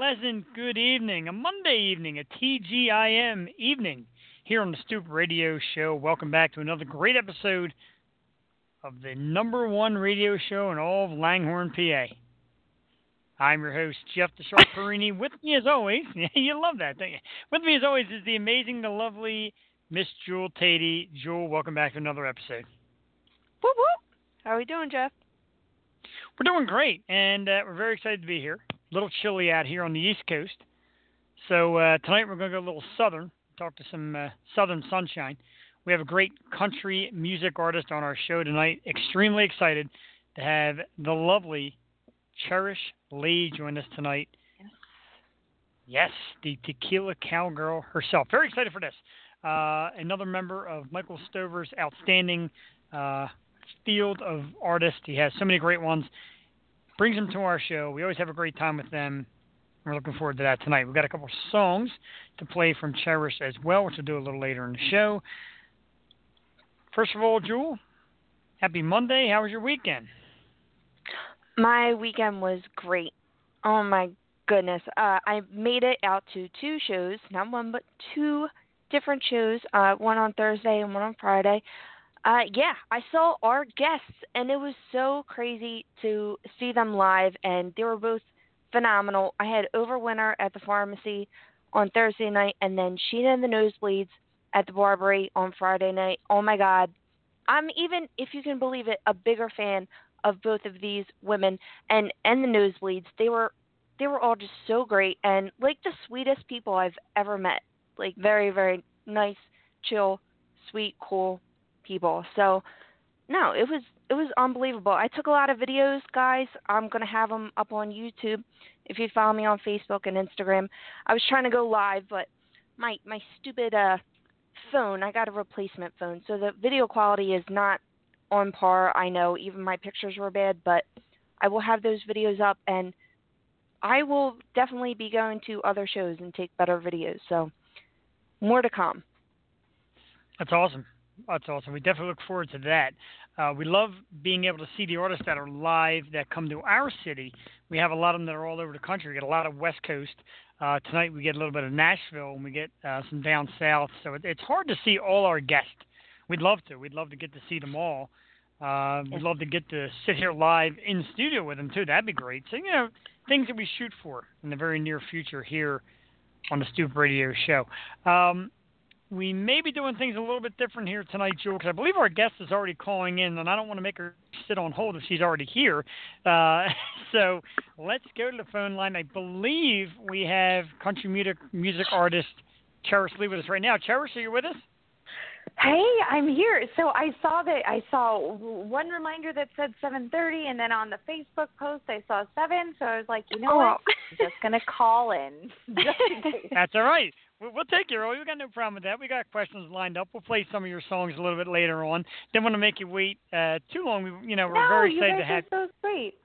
Pleasant good evening. A Monday evening, a TGIM evening here on the Stoop Radio Show. Welcome back to another great episode of the number one radio show in all of Langhorne, PA. I'm your host, Jeff the Shark Perini. With me, as always, you love that, don't you? With me, as always, is the amazing, the lovely Miss Jewel Tatey. Jewel, welcome back to another episode. Whoop whoop. How are we doing, Jeff? We're doing great, and uh, we're very excited to be here. A little chilly out here on the East Coast. So uh, tonight we're going to go a little southern, talk to some uh, southern sunshine. We have a great country music artist on our show tonight. Extremely excited to have the lovely Cherish Lee join us tonight. Yes. Yes, the tequila cowgirl herself. Very excited for this. Uh, another member of Michael Stover's outstanding uh, field of artists. He has so many great ones. Brings them to our show. We always have a great time with them. We're looking forward to that tonight. We've got a couple songs to play from Cherish as well, which we'll do a little later in the show. First of all, Jewel, happy Monday. How was your weekend? My weekend was great. Oh my goodness. Uh, I made it out to two shows, not one but two different shows. Uh, one on Thursday and one on Friday. Uh, yeah, I saw our guests, and it was so crazy to see them live, and they were both phenomenal. I had Overwinter at the pharmacy on Thursday night, and then Sheena and the Nosebleeds at the Barbary on Friday night. Oh my God, I'm even, if you can believe it, a bigger fan of both of these women and and the Nosebleeds. They were they were all just so great and like the sweetest people I've ever met. Like very very nice, chill, sweet, cool people. So no, it was it was unbelievable. I took a lot of videos, guys. I'm gonna have them up on YouTube. If you follow me on Facebook and Instagram, I was trying to go live, but my my stupid uh phone. I got a replacement phone, so the video quality is not on par. I know even my pictures were bad, but I will have those videos up, and I will definitely be going to other shows and take better videos. So more to come. That's awesome. That's awesome. We definitely look forward to that. Uh, we love being able to see the artists that are live that come to our city. We have a lot of them that are all over the country. We get a lot of West Coast. Uh, tonight we get a little bit of Nashville and we get uh, some down south. So it, it's hard to see all our guests. We'd love to. We'd love to get to see them all. Uh, we'd love to get to sit here live in studio with them too. That'd be great. So you know, things that we shoot for in the very near future here on the Stoop Radio Show. Um, we may be doing things a little bit different here tonight, Jewel, because I believe our guest is already calling in, and I don't want to make her sit on hold if she's already here. Uh, so let's go to the phone line. I believe we have country music music artist Cherish Lee with us right now. Cherish, are you with us? Hey, I'm here. So I saw that I saw one reminder that said 7:30, and then on the Facebook post I saw seven. So I was like, you know Oh. what? I'm just gonna call in. Just in case. That's all right. We'll, take you, Roy. We got no problem with that. We got questions lined up. We'll play some of your songs a little bit later on. Didn't want to make you wait uh, too long. We, you know, we're no, very you excited guys to have. are so sweet.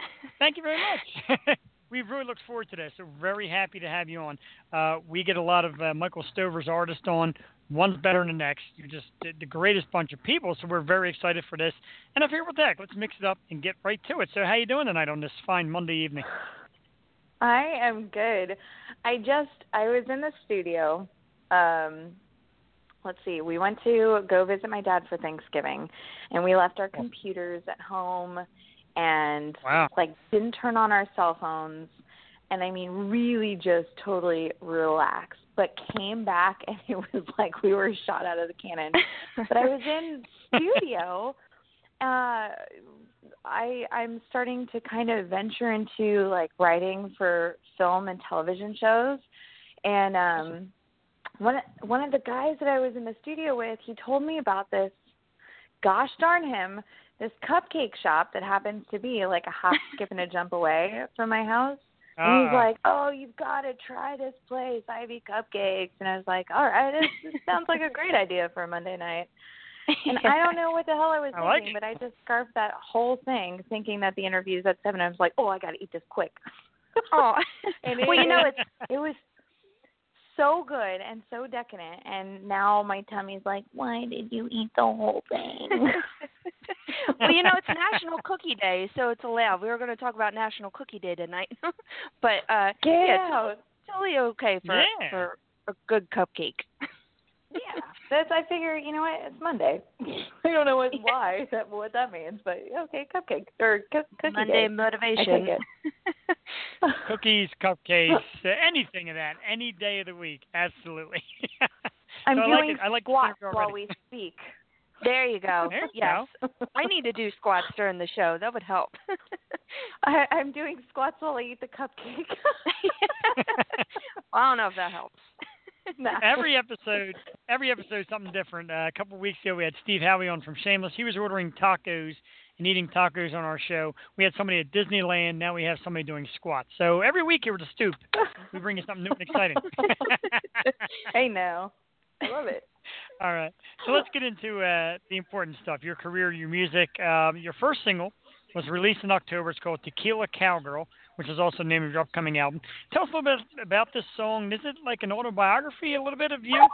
Thank you very much. we really looked forward to this. So very happy to have you on. Uh, we get a lot of uh, Michael Stover's artists on. One's better than the next. You're just the, greatest bunch of people. So we're very excited for this. And I figured with that, let's mix it up and get right to it. So how you doing tonight on this fine Monday evening? I am good. I just I was in the studio. Um let's see. We went to go visit my dad for Thanksgiving and we left our computers at home and Wow. like didn't turn on our cell phones and I mean really just totally relaxed but came back and it was like we were shot out of the cannon. but I was in studio uh I I'm starting to kind of venture into like writing for film and television shows and um one one of the guys that I was in the studio with, he told me about this gosh darn him, this cupcake shop that happens to be like a hop, skip and a jump away from my house. And he's Ah. like, "Oh, you've got to try this place, Ivy Cupcakes." And I was like, "All right, this, this sounds like a great idea for a Monday night." And I don't know what the hell I was I thinking, it. but I just scarfed that whole thing, thinking that the interview's at seven. I was like, "Oh, I got to eat this quick." Oh, And well, you know it's It was so good and so decadent, and now my tummy's like, "Why did you eat the whole thing?" well, you know, it's National Cookie Day, so it's allowed. We were going to talk about National Cookie Day tonight, but uh yeah, yeah, totally, totally okay for Yeah. for a good cupcake. Yeah. That's I figure. You know what? It's Monday. I don't know what why that what that means, but okay, cupcake or cu- cookie Monday day. motivation. Cookies, cupcakes, uh, anything of that, any day of the week, absolutely. I'm I doing like it. I like the squats while we speak. there you go. There you yes. I need to do squats during the show. That would help. I, I'm doing squats while I eat the cupcake. well, I don't know if that helps. Every episode, every episode, something different. Uh, a couple of weeks ago, we had Steve Howey on from Shameless. He was ordering tacos and eating tacos on our show. We had somebody at Disneyland. Now we have somebody doing squats. So every week here with the stoop, we bring you something new and exciting. hey now, I love it. All right. So let's get into uh, the important stuff. Your career, your music. Um, your first single was released in October. It's called Tequila Cowgirl, which is also the name of your upcoming album. Tell us a little bit about this song. Is it like an autobiography, a little bit of you?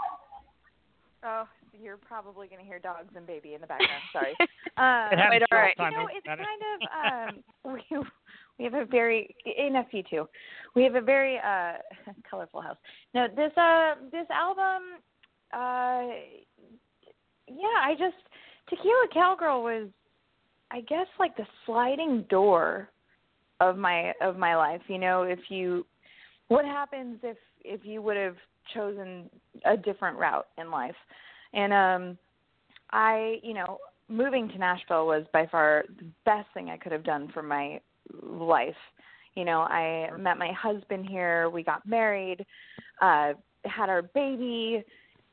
Oh, you're probably going to hear dogs and baby in the background. Sorry. Um, It happens Wait, all right. the time. you know, it's kind of um, we we have a very enough you two. We have a very uh colorful house. No, this uh this album, uh, yeah, I just Tequila Cowgirl was, I guess, like the sliding door of my of my life. You know, if you, what happens if if you would have chosen a different route in life, and um, I, you know, moving to Nashville was by far the best thing I could have done for my life. You know, I met my husband here, we got married, uh had our baby,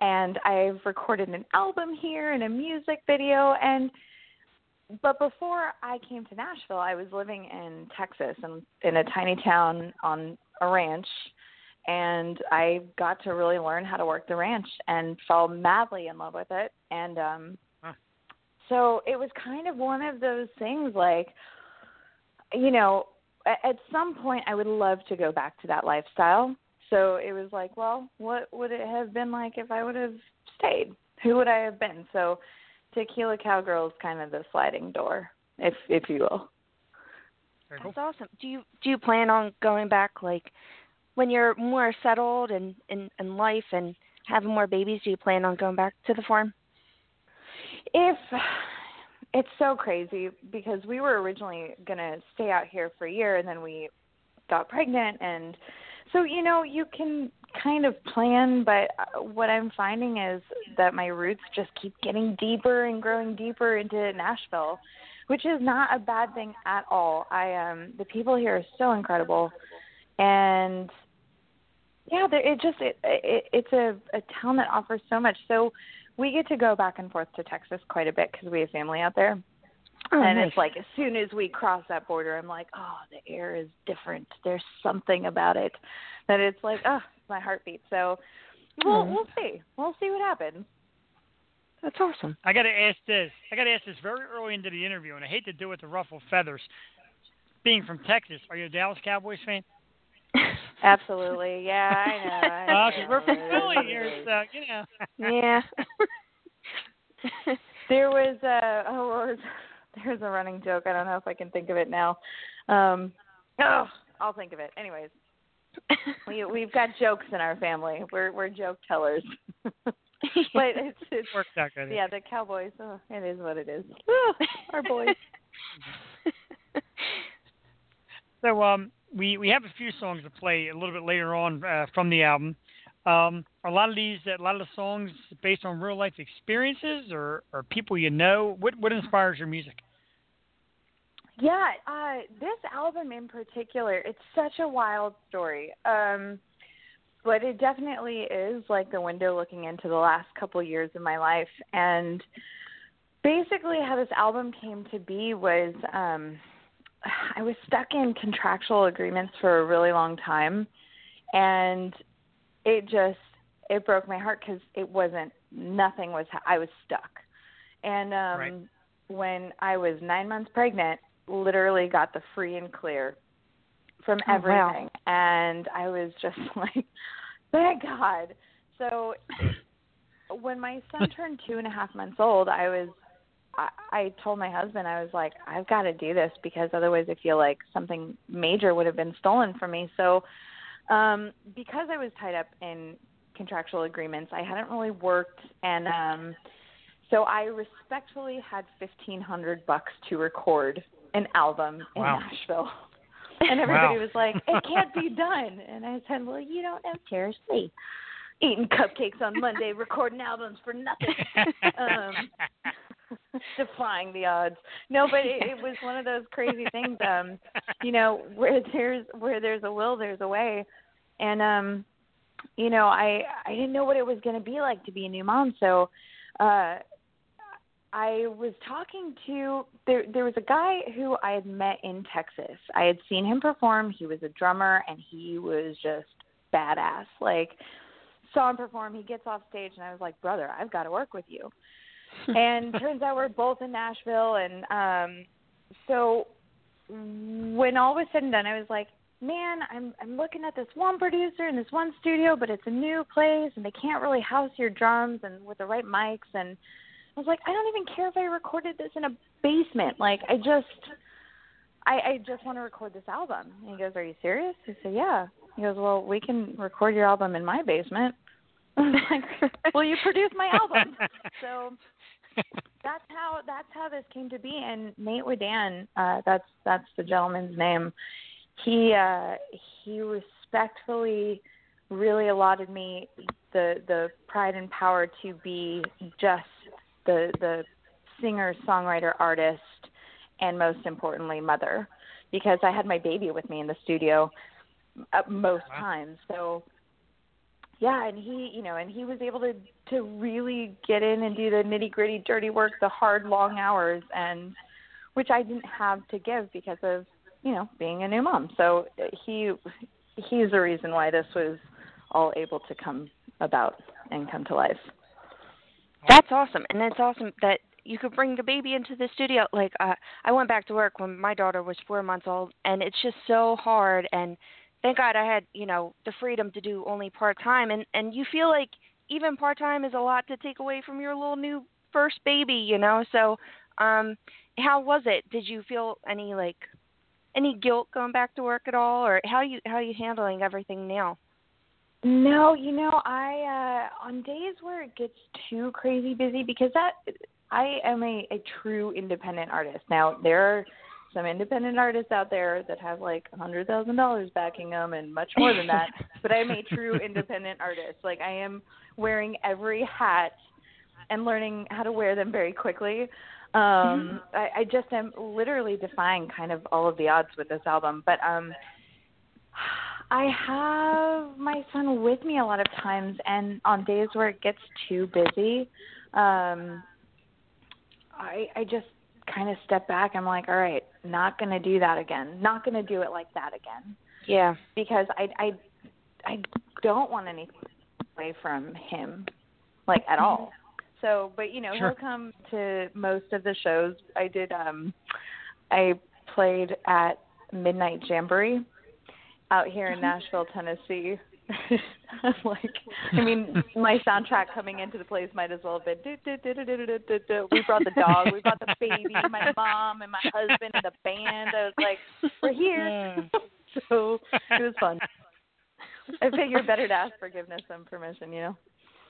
and I've recorded an album here and a music video and but before I came to Nashville, I was living in Texas and in a tiny town on a ranch and I got to really learn how to work the ranch and fell madly in love with it. And um Huh. so it was kind of one of those things like you know at some point I would love to go back to that lifestyle. So it was like well what would it have been like if I would have stayed? Who would I have been? So tequila cowgirl is kind of the sliding door if if you will Very cool. That's awesome. Do you do you plan on going back like when you're more settled in in, in life and having more babies? Do you plan on going back to the farm? if it's so crazy because we were originally going to stay out here for a year and then we got pregnant and so you know you can kind of plan but uh, what i'm finding is that my roots just keep getting deeper and growing deeper into nashville which is not a bad thing at all. I um the people here are so incredible. And yeah it just it, it it's a a town that offers so much. So we get to go back and forth to Texas quite a bit because we have family out there. Oh, and nice. it's like as soon as we cross that border, I'm like, oh, the air is different. There's something about it that it's like, oh, my heartbeat. So we'll Mhm. we'll see. We'll see what happens. That's awesome. I got to ask this. I got to ask this very early into the interview, and I hate to do it to ruffle feathers. Being from Texas, are you a Dallas Cowboys fan? Absolutely. Yeah, I know. I Uh, we're from It is Philly what it here, is. so you know. yeah. There was a oh, what was, there's a running joke. I don't know if I can think of it now. Um, oh, I'll think of it. Anyways, we we've got jokes in our family. We're we're joke tellers. but it's it's Worked out good. yeah, the Cowboys. Oh, it is what it is. Oh, our boys. So um, we we have a few songs to play a little bit later on uh, from the album. Um, a lot of these, a lot of the songs based on real life experiences or, or people you know. What what inspires your music? Yeah, uh, this album in particular, it's such a wild story. Um, but it definitely is like the window looking into the last couple of years of my life. And basically, how this album came to be was um, I was stuck in contractual agreements for a really long time, and it just it broke my heart because it wasn't nothing was I was stuck. And um, Right. when I was nine months pregnant, literally got the free and clear from Oh, wow. everything and i was just like thank god so when my son turned two and a half months old i was I, I told my husband I was like, I've got to do this because otherwise I feel like something major would have been stolen from me. So, um, because I was tied up in contractual agreements, I hadn't really worked, and um, so I respectfully had fifteen hundred bucks to record an album wow. in Nashville. And everybody wow. was like, "It can't be done." And I said, "Well, you don't know seriously." Eating cupcakes on Monday, recording albums for nothing. um, defying the odds. No, but it, it was one of those crazy things. Um, you know, where there's where there's a will, there's a way, and um, you know, I I didn't know what it was going to be like to be a new mom, so uh, I was talking to there. There was a guy who I had met in Texas. I had seen him perform. He was a drummer, and he was just badass. Like saw him perform. He gets off stage, and I was like, brother, I've got to work with you and turns out we're both in Nashville and um so when all was said and done I was like, Man, I'm I'm looking at this one producer in this one studio but it's a new place and they can't really house your drums and with the right mics and I was like, I don't even care if I recorded this in a basement. Like I just I, I just want to record this album. And he goes, Are you serious? I said, Yeah. He goes, Well, we can record your album in my basement. I'm like, Well you produce my album. So that's how that's how this came to be. And Nate Wadan, uh, that's that's the gentleman's name. He uh, he respectfully really allotted me the the pride and power to be just the the singer songwriter artist and most importantly mother because I had my baby with me in the studio uh, most wow. times. So yeah, and he, you know, and he was able to to really get in and do the nitty gritty, dirty work, the hard, long hours, and which I didn't have to give because of you know being a new mom. So he he's the reason why this was all able to come about and come to life. That's awesome, and it's awesome that you could bring the baby into the studio. Like uh, I went back to work when my daughter was four months old, and it's just so hard and thank God I had, you know, the freedom to do only part time and and you feel like even part time is a lot to take away from your little new first baby, you know. So, um how was it? Did you feel any like any guilt going back to work at all or how you how you handling everything now? No, you know, I uh on days where it gets too crazy busy because that I am a, a true independent artist. Now there are some independent artists out there that have like a hundred thousand dollars backing them and much more than that. but I'm a true independent artist. Like I am wearing every hat and learning how to wear them very quickly. Um mm-hmm. I, I just am literally defying kind of all of the odds with this album. But um I have my son with me a lot of times and on days where it gets too busy, um I I just kind of step back. I'm like, all right, not going to do that again. Not going to do it like that again. Yeah. Because I I I don't want anything away from him, like at all. So, but you know, sure. he'll come to most of the shows. I did. um I played at Midnight Jamboree out here in Nashville, Tennessee. like, I mean, my soundtrack coming into the place might as well have been. Do, do, do, do, do, do, do, do. We brought the dog, we brought the baby, my mom, and my husband, and the band. I was like, we're here. so it was fun. I figure better to ask forgiveness than permission, you know.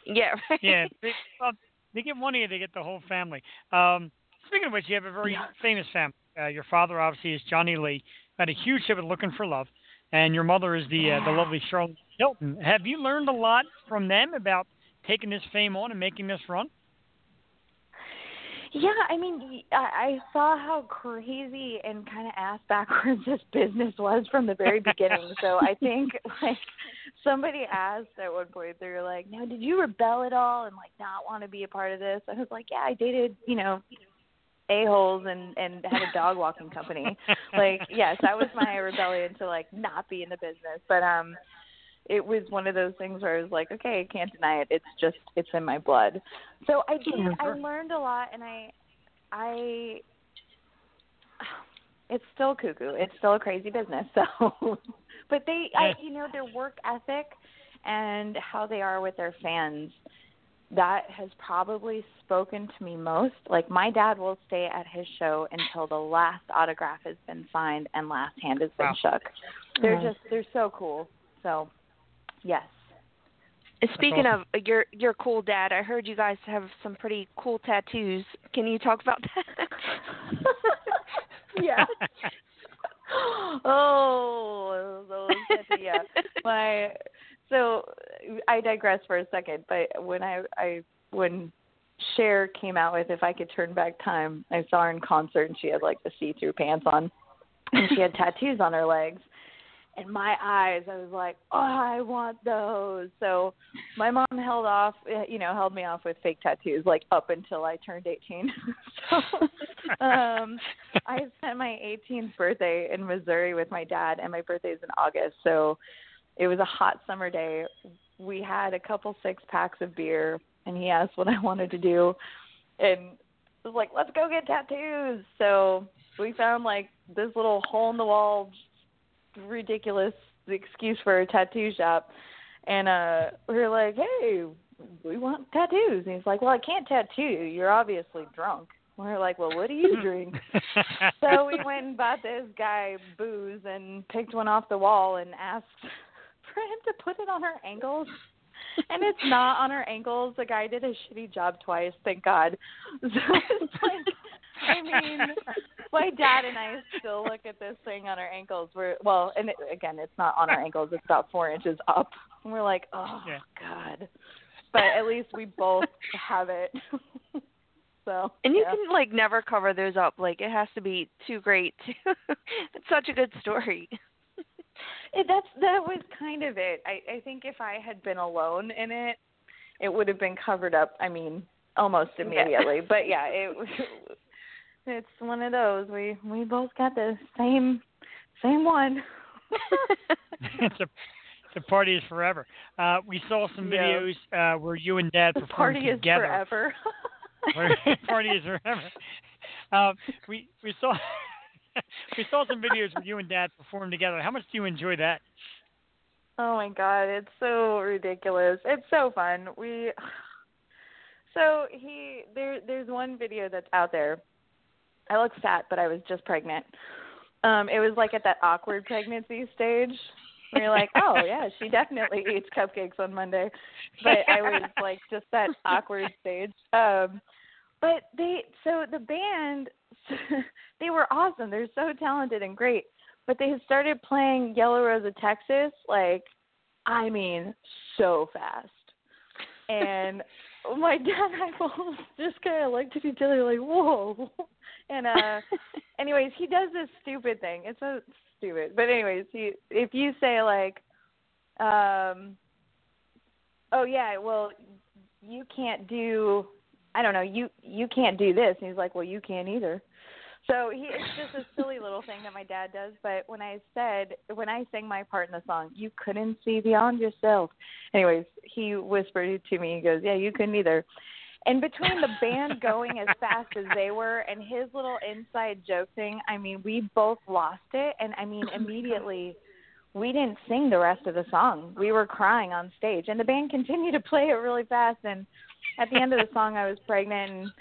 Yeah. Right. Yeah. They, well, they get one year, they get the whole family. Um, speaking of which, you have a very yeah. famous family. Uh, your father obviously is Johnny Lee. Had a huge hit with "Looking for Love," and your mother is the uh, the lovely Charlene Tilton. Have you learned a lot from them about taking this fame on and making this run? Yeah, I mean, I saw how crazy and kind of ass backwards this business was from the very beginning. so I think like somebody asked at one point, they were like, "Now, did you rebel at all and like not want to be a part of this?" I was like, "Yeah, I dated, you know, a holes and and had a dog walking company. like, yes, that was my rebellion to like not be in the business. But um, it was one of those things where I was like, okay, I can't deny it. It's just it's in my blood. So I did. I learned a lot, and I, I. It's still cuckoo. It's still a crazy business. So, but they, I, you know, their work ethic and how they are with their fans that has probably spoken to me most. Like my dad will stay at his show until the last autograph has been signed and last hand has been Wow. shook. They're Wow. just they're so cool. So, yes. Speaking awesome. of your your cool dad, I heard you guys have some pretty cool tattoos. Can you talk about that? yeah. oh, those yeah. My so I digress for a second, but when I I when Cher came out with "If I Could Turn Back Time," I saw her in concert and she had like the see-through pants on, and she had tattoos on her legs. And my eyes, I was like, oh, I want those. So my mom held off, eh, you know, held me off with fake tattoos like up until I turned 18. so um I spent my 18th birthday in Missouri with my dad, and my birthday is in August. So it was a hot summer day. We had a couple six packs of beer, and he asked what I wanted to do, and I was like, "Let's go get tattoos." So we found like this little hole in the wall, ridiculous excuse for a tattoo shop, and uh we were like, "Hey, we want tattoos." And he's like, "Well, I can't tattoo you. You're obviously drunk." We were like, "Well, what do you drink?" so we went and bought this guy booze and picked one off the wall and asked for him to put it on our ankles. And it's not on our ankles. The guy did a shitty job twice, thank God. So it's like I mean, my dad and I still look at this thing on our ankles. We're well, and it, again, it's not on our ankles. It's about four inches up. And we're like, oh Yeah. God. But at least we both have it. so and you yeah. can like never cover those up. Like it has to be too great. To, it's such a good story. It, that's that was kind of it. I I think if I had been alone in it, it would have been covered up. I mean, almost Yeah. immediately. But yeah, it was it's one of those. We we both got the same same one. it's a the party is forever. Uh, we saw some Yeah. videos uh, where you and Dad the performed party is forever. Where- party is forever. Um, we we saw we saw some videos where you and Dad performed together. How much do you enjoy that? Oh my god, it's so ridiculous. It's so fun. We So he there there's one video that's out there. I look fat, but I was just pregnant. Um it was like at that awkward pregnancy stage where you're like, "Oh, yeah, she definitely eats cupcakes on Monday." But I was like just that awkward stage. Um but they so the band they were awesome. They're so talented and great but they had started playing Yellow Rose of Texas, like, I mean, so fast. And my dad and I both just kind of looked at each other like, whoa. And uh, anyways, he does this stupid thing. It's so stupid, but anyways, he if you say like, um, oh yeah, well, you can't do, I don't know, you you can't do this, and he's like, well, you can't either. So he it's just a silly little thing that my dad does. But when I said when I sang my part in the song, you couldn't see beyond yourself. Anyways, he whispered to me, he goes, Yeah, you couldn't either. And between the band going as fast as they were and his little inside joke thing, I mean, we both lost it and I mean oh immediately we didn't sing the rest of the song. We were crying on stage and the band continued to play it really fast and at the end of the song I was pregnant and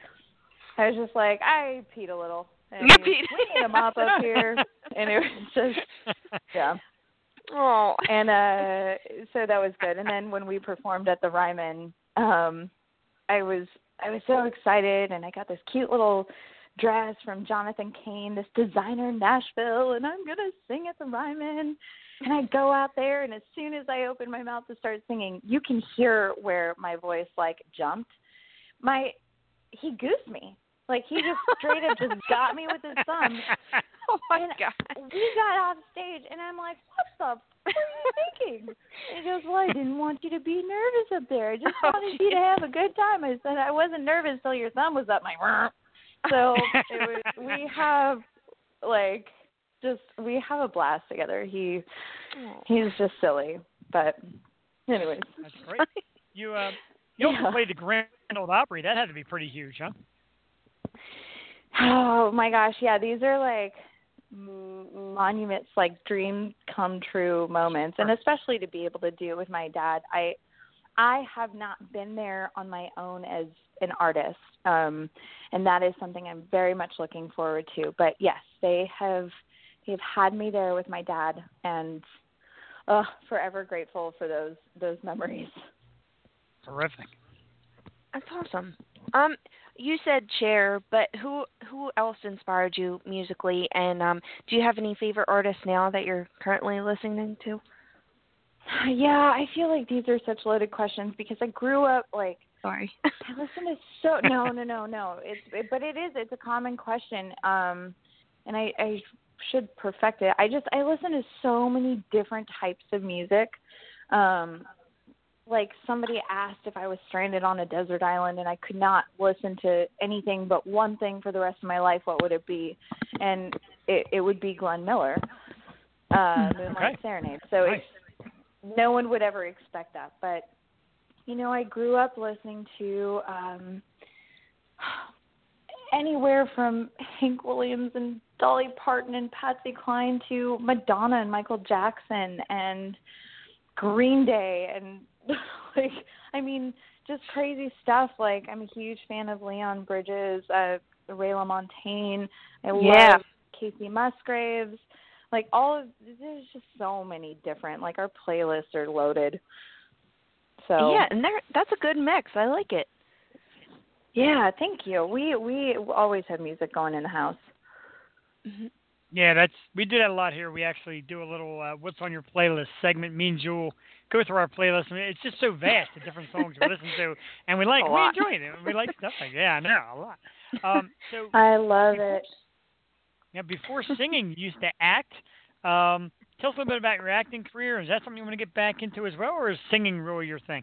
I was just like, I peed a little. And We need a mop up here and it was just yeah. Oh. And uh so that was good. And then when we performed at the Ryman, um I was I was so excited and I got this cute little dress from Jonathan Kane, this designer in Nashville, and I'm gonna sing at the Ryman. And I go out there and as soon as I open my mouth to start singing, you can hear where my voice like jumped. My he goosed me. Like he just straight up just got me with his thumb Oh my And god. we got off stage and I'm like, What the f- are you thinking? And he goes, Well, I didn't want you to be nervous up there. I just Oh, wanted you to have a good time. I said I wasn't nervous till your thumb was up my so it was we have like just we have a blast together. He he's just silly. But anyways. That's great. You uh, you also Yeah. played the Grand Ole Opry. That had to be pretty huge, huh? Oh my gosh, yeah, these are like m- monuments, like dream come true moments, and especially to be able to do it with my dad. I I have not been there on my own as an artist, um, and that is something I'm very much looking forward to. But yes, they have they've had me there with my dad, and uh, forever grateful for those those memories. Terrific. That's awesome. Um, you said Cher, but who who else inspired you musically? And um, do you have any favorite artists now that you're currently listening to? Yeah, I feel like these are such loaded questions because I grew up like Sorry. I listen to so no no no no it's it, but it is it's a common question um and I I should perfect it. I just I listen to so many different types of music. Um like somebody asked if I was stranded on a desert island and I could not listen to anything but one thing for the rest of my life, what would it be? And it it would be Glenn Miller. Uh Moonlight Okay. Serenade. So Nice. it's no one would ever expect that, but you know, I grew up listening to um anywhere from Hank Williams and Dolly Parton and Patsy Cline to Madonna and Michael Jackson and Green Day and like I mean just crazy stuff like I'm a huge fan of Leon Bridges, uh Ray LaMontagne. I Yeah. love Kacey Musgraves. Like all of there's just so many different like our playlists are loaded. So Yeah, and there that's a good mix. I like it. yeah, thank you. We we always have music going in the house. hmm Yeah, that's we do that a lot here. We actually do a little uh, "What's on your playlist" segment. Means you'll go through our playlist. I mean, it's just so vast, the different songs we listen to, and we like we enjoy it. We like stuff like yeah, I know a lot. Um, so I love it. now, before singing, you used to act. Um, tell us a little bit about your acting career. Is that something you want to get back into as well, or is singing really your thing?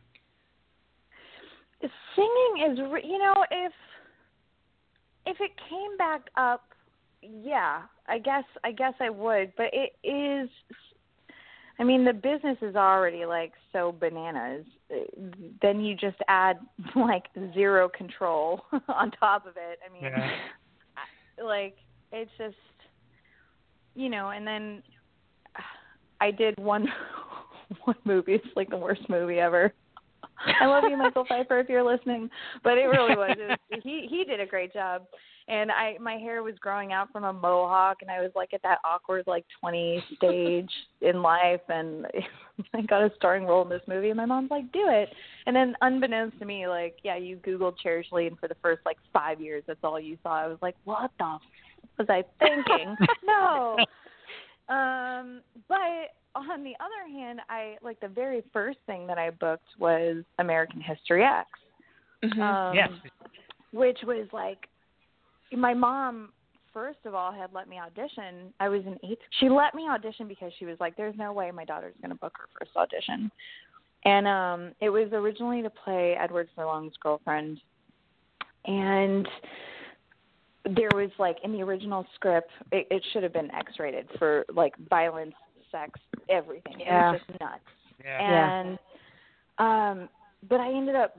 Singing is re- you know if if it came back up, yeah, I guess I guess I would, but it is I mean the business is already like so bananas. Then you just add like zero control on top of it. I mean Yeah. Like it's just you know and then i did one one movie it's like the worst movie ever i love you michael pfeiffer if you're listening but it really was, it was he he did a great job and i my hair was growing out from a mohawk and i was like at that awkward like 20 stage in life and i got a starring role in this movie and my mom's like do it. And then unbeknownst to me like yeah you googled cherish lee and for the first like five years that's all you saw. I was like what the f- was i thinking? No. Um but on the other hand i like the very first thing that i booked was american history x. Mhm. um yes. which was like my mom first of all had let me audition. I was in eighth she let me audition because she was like there's no way my daughter's going to book her first audition. And um it was originally to play edward furlong's girlfriend. And there was like in the original script it, it should have been x rated for like violence sex everything. Yeah. it was just nuts. Yeah. and um but I ended up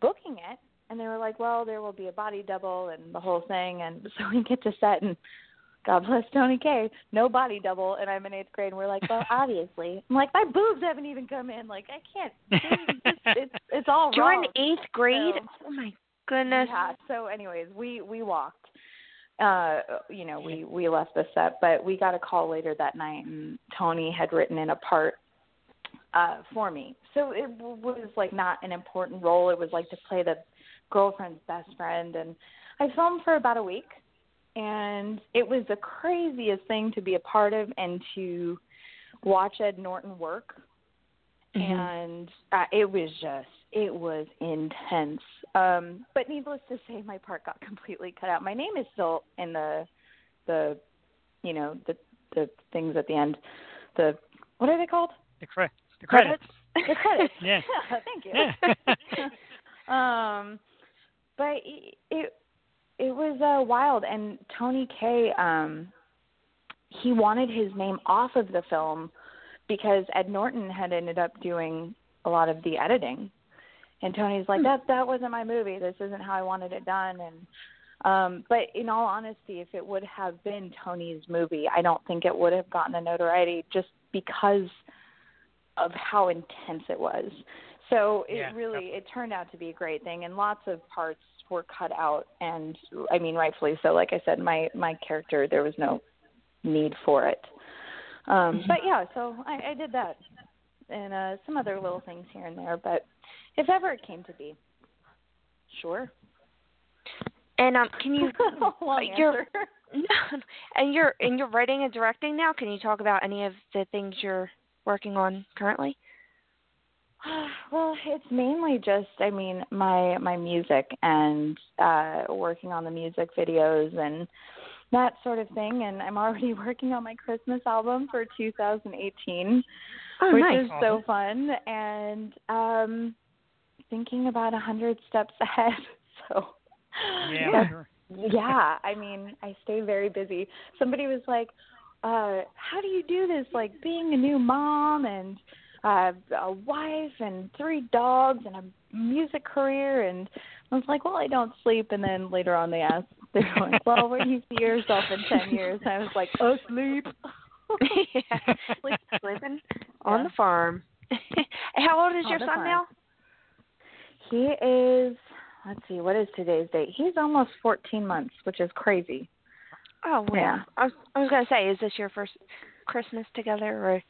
booking it and they were like, Well, there will be a body double and the whole thing and so we get to set and God bless Tony Kaye, no body double and I'm in eighth grade and we're like, Well, obviously. I'm like, My boobs haven't even come in, like I can't it's it's, it's all You're wrong. in eighth grade. So- oh my goodness. Yeah. So, anyways, we we walked. Uh, you know, we we left the set, but we got a call later that night, and Tony had written in a part uh for me. So it w- was like not an important role. It was like to play the girlfriend's best friend, and I filmed for about a week, and it was the craziest thing to be a part of and to watch Ed Norton work. Mhm. and uh, it was just it was intense. Um but needless to say my part got completely cut out. My name is still in the the you know the the things at the end. The what are they called? The, cre- the credits. the credits. Yeah. thank you. Yeah. um but it it, it was uh wild. And tony kaye um he wanted his name off of the film because ed norton had ended up doing a lot of the editing. And tony's like that that wasn't my movie. This isn't how i wanted it done. And um but in all honesty if it would have been tony's movie i don't think it would have gotten the notoriety just because of how intense it was. So it Yeah, really it turned out to be a great thing, and lots of parts were cut out, and I mean rightfully so. Like I said, my my character there was no need for it. Um, but yeah, so I, I did that, and uh, some other little things here and there. But if ever it came to be, sure. And um, can you? Long you're- and you're and you're writing and directing now. Can you talk about any of the things you're working on currently? well, it's mainly just I mean my my music and uh working on the music videos and that sort of thing. And I'm already working on my Christmas album for 2018 Oh, which nice. is so fun. And um thinking about a hundred steps ahead. So Yeah, yeah i mean i stay very busy. Somebody was like uh how do you do this like being a new mom and uh a wife and three dogs and a music career and i was like well i don't sleep and then later on they asked they were like well where do you see yourself in ten years and i was like asleep yeah. Sleep, sleeping on Yeah. the farm. How old is On your son farm. now? he is let's see what is today's date he's almost fourteen months which is crazy Oh, wow. Yeah. I was I was gonna say, is this your first Christmas together, or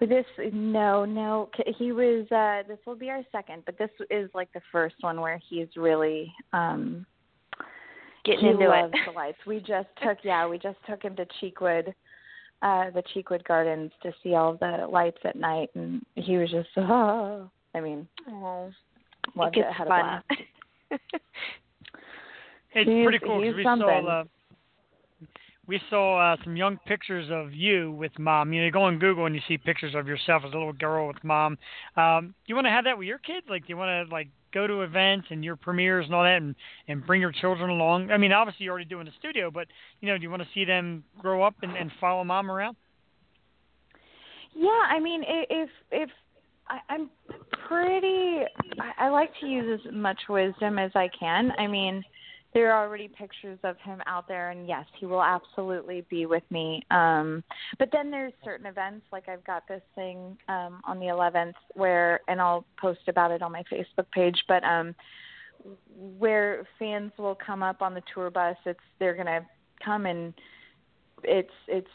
With this, no, no. He was. uh This will be our second, but this is like the first one where he's really um getting he into loves it? the lights. We just took, yeah, we just took him to Cheekwood, uh the Cheekwood Gardens to see all the lights at night, and he was just, oh. I mean, Oh, loved it it. gets Had a blast. It's He's- pretty cool 'cause he's we something. saw uh, we saw uh, some young pictures of you with mom. You know, you go on Google and you see pictures of yourself as a little girl with mom. Um, do you want to have that with your kids? Like, do you want to like go to events and your premieres and all that, and and bring your children along? I mean, obviously you're already do in the studio, but you know, do you want to see them grow up and, and follow mom around? Yeah, I mean, if if I, I'm pretty, I like to use as much wisdom as I can. I mean, there are already pictures of him out there, and yes, he will absolutely be with me. Um, but then there's certain events, like I've got this thing um, on the 11th where, and I'll post about it on my Facebook page, but um, where fans will come up on the tour bus. It's they're gonna come and it's it's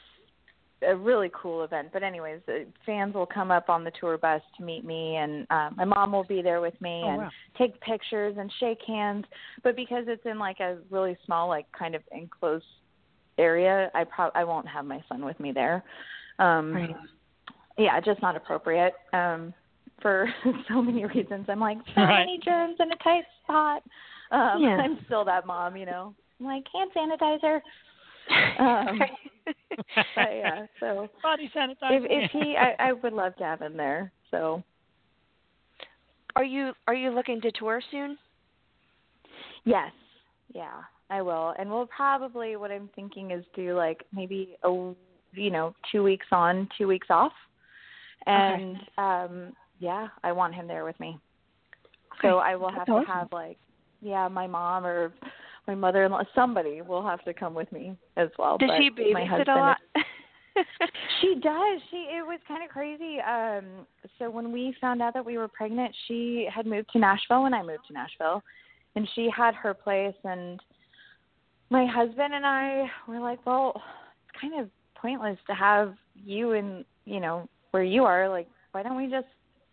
a really cool event. But anyways, the fans will come up on the tour bus to meet me, and uh, my mom will be there with me Oh, and wow. take pictures and shake hands. But because it's in like a really small, like kind of enclosed area, I pro- I won't have my son with me there. Um, Right. Yeah, just not appropriate. Um, for so many reasons. I'm like, so Right. many germs in a tight spot. Um, Yeah. I'm still that mom, you know. I'm like, hand sanitizer. Um, but yeah, so Body sanitizer. if if he I, I would love to have him there. So Are you are you looking to tour soon? yes. Yeah, I will. And we'll probably what I'm thinking is do like maybe a you know, two weeks on, two weeks off. And um yeah, I want him there with me. So I will That's have to have like yeah, my mom or my mother in law somebody will have to come with me as well. Does she babysit a lot? She does. She it was kind of crazy. Um so when we found out that we were pregnant, she had moved to Nashville when I moved to Nashville and she had her place and my husband and I were like, well, it's kind of pointless to have you in, you know, where you are. Like, why don't we just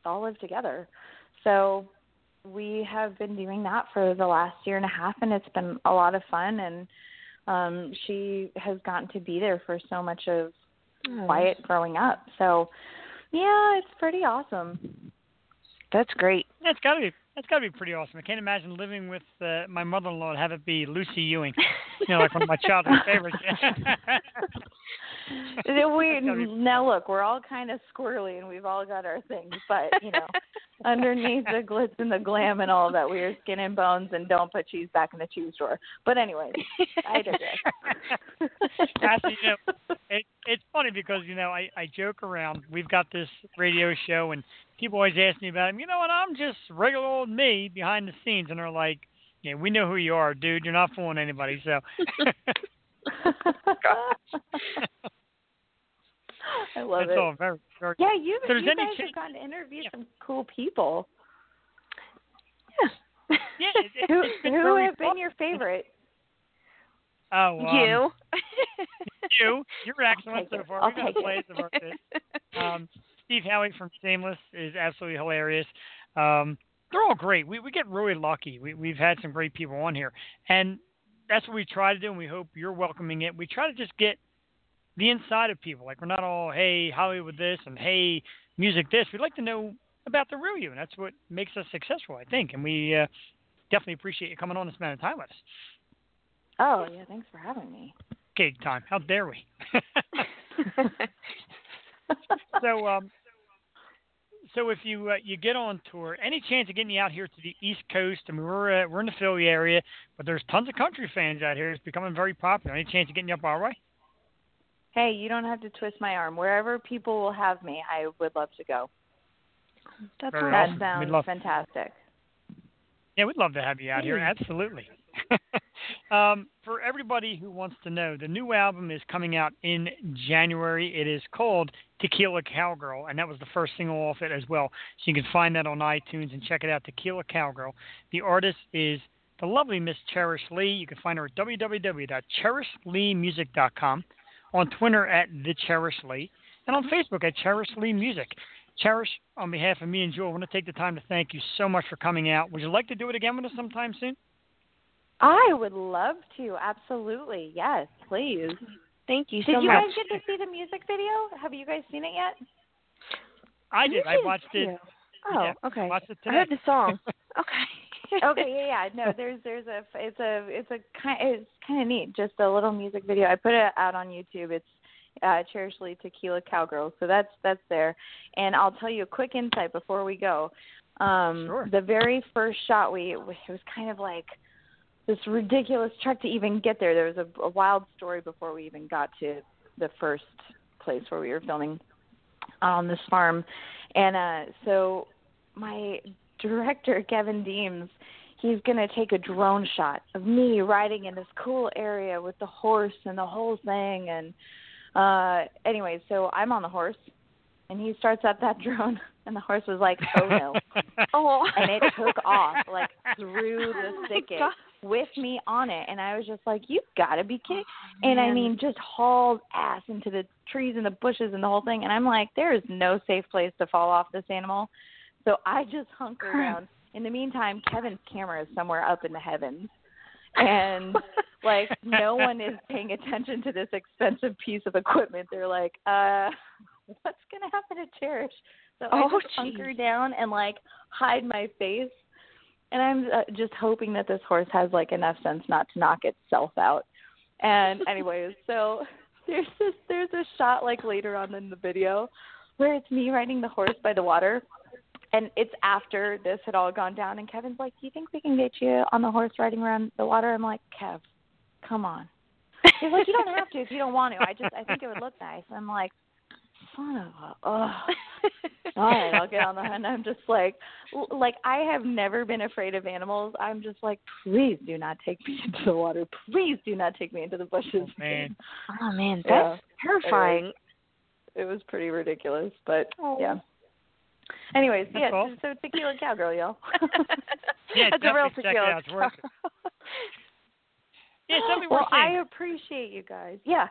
all live together? So we have been doing that for the last year and a half and it's been a lot of fun and um she has gotten to be there for so much of Oh, Wyatt growing up. So yeah, it's pretty awesome. That's great. That's gotta be that's gotta be pretty awesome. I can't imagine living with uh, my mother-in-law and have it be Lucy Ewing. You know, like one of my childhood favorites. we That's now look, we're all kind of squirrely and we've all got our things, but you know, underneath the glitz and the glam and all that, we are skin and bones and don't put cheese back in the cheese drawer. But anyway, I digress. Actually, you know, it, it's funny because you know I I joke around. We've got this radio show, and people always ask me about it. You know what? I'm just regular old me behind the scenes, and they're like, "Yeah, we know who you are, dude. You're not fooling anybody." So, I love That's it. all very, very. Yeah, you, so you guys change- have gotten to interview Yeah. some cool people. Yeah. Yeah, it, it, Who it's been who very have been your favorite? Oh, um, you. you. You're excellent so far. I'll We've got take it. plays of our bit. Um, Steve Howey from Shameless is absolutely hilarious. Um, they're all great. We we get really lucky. We we've had some great people on here, and that's what we try to do. And we hope you're welcoming it. We try to just get the inside of people. Like we're not all hey Hollywood this and hey music this. We'd like to know about the real you, and that's what makes us successful, I think. And we uh, definitely appreciate you coming on and spending time with us. Oh yeah, thanks for having me. Okay, time. How dare we? so um so if you uh, you get on tour, any chance of getting you out here to the East Coast? I mean, we're uh, we're in the Philly area, but there's tons of country fans out here. It's becoming very popular. Any chance of getting you up our way? Hey, you don't have to twist my arm. Wherever people will have me, I would love to go. That's Very That sounds love- fantastic. Yeah, we'd love to have you out here. Absolutely. um, for everybody who wants to know, the new album is coming out in January. It is called Tequila Cowgirl, and that was the first single off it as well. So you can find that on iTunes and check it out, Tequila Cowgirl. The artist is the lovely Miss Cherish Lee. You can find her at www.cherishleemusic.com, on Twitter at The Cherish Lee, and on Facebook at Cherish Lee Music. Cherish, on behalf of me and Jewel, I want to take the time to thank you so much for coming out. Would you like to do it again with us sometime soon? I would love to. Absolutely. Yes, please. Thank you so much. Did so you much. guys get to see the music video? Have you guys seen it yet? I did. I watched it. it. Oh, Yeah, okay. Watched it I today. heard the song. okay. Okay, yeah, yeah. No, there's there's a it's a it's a kind it's kind of neat. Just a little music video. I put it out on YouTube. It's uh Cherish Lee Tequila Cowgirl. So that's that's there. And I'll tell you a quick insight before we go. Um Sure. the very first shot we it was kind of like this ridiculous trek to even get there. There was a, a wild story before we even got to the first place where we were filming on this farm. And uh so my director Kevin Deems, he's gonna take a drone shot of me riding in this cool area with the horse and the whole thing and uh anyway, so I'm on the horse and he starts up that drone and the horse was like, Oh no Oh. and it took off like through Oh the my thicket with me on it and I was just like, You've gotta be kidding Oh, and I mean just hauled ass into the trees and the bushes and the whole thing and I'm like, There is no safe place to fall off this animal. So I just hunker down. In the meantime, Kevin's camera is somewhere up in the heavens. And like no one is paying attention to this expensive piece of equipment. They're like, uh what's gonna happen to Cherish? So I Oh, just hunker down and like hide my face. And I'm uh, just hoping that this horse has like enough sense not to knock itself out. And anyways, so there's this there's a shot like later on in the video where it's me riding the horse by the water and it's after this had all gone down and Kevin's like, Do you think we can get you on the horse riding around the water? I'm like, Kev, come on. He's like, You don't have to if you don't want to. I just I think it would look nice. I'm like, Son of a oh all right, I'll get on the and I'm just like l- like I have never been afraid of animals. I'm just like, please do not take me into the water. Please do not take me into the bushes. Oh, man. oh man, Yeah. that's terrifying. It was pretty ridiculous, but Oh. yeah. Anyways, That's yeah, awesome. so tequila cowgirl, y'all. Yeah, that's a real definitely check it tequila. out. It's worth it. Yeah, it's well, worth seeing. I appreciate you guys. Yeah.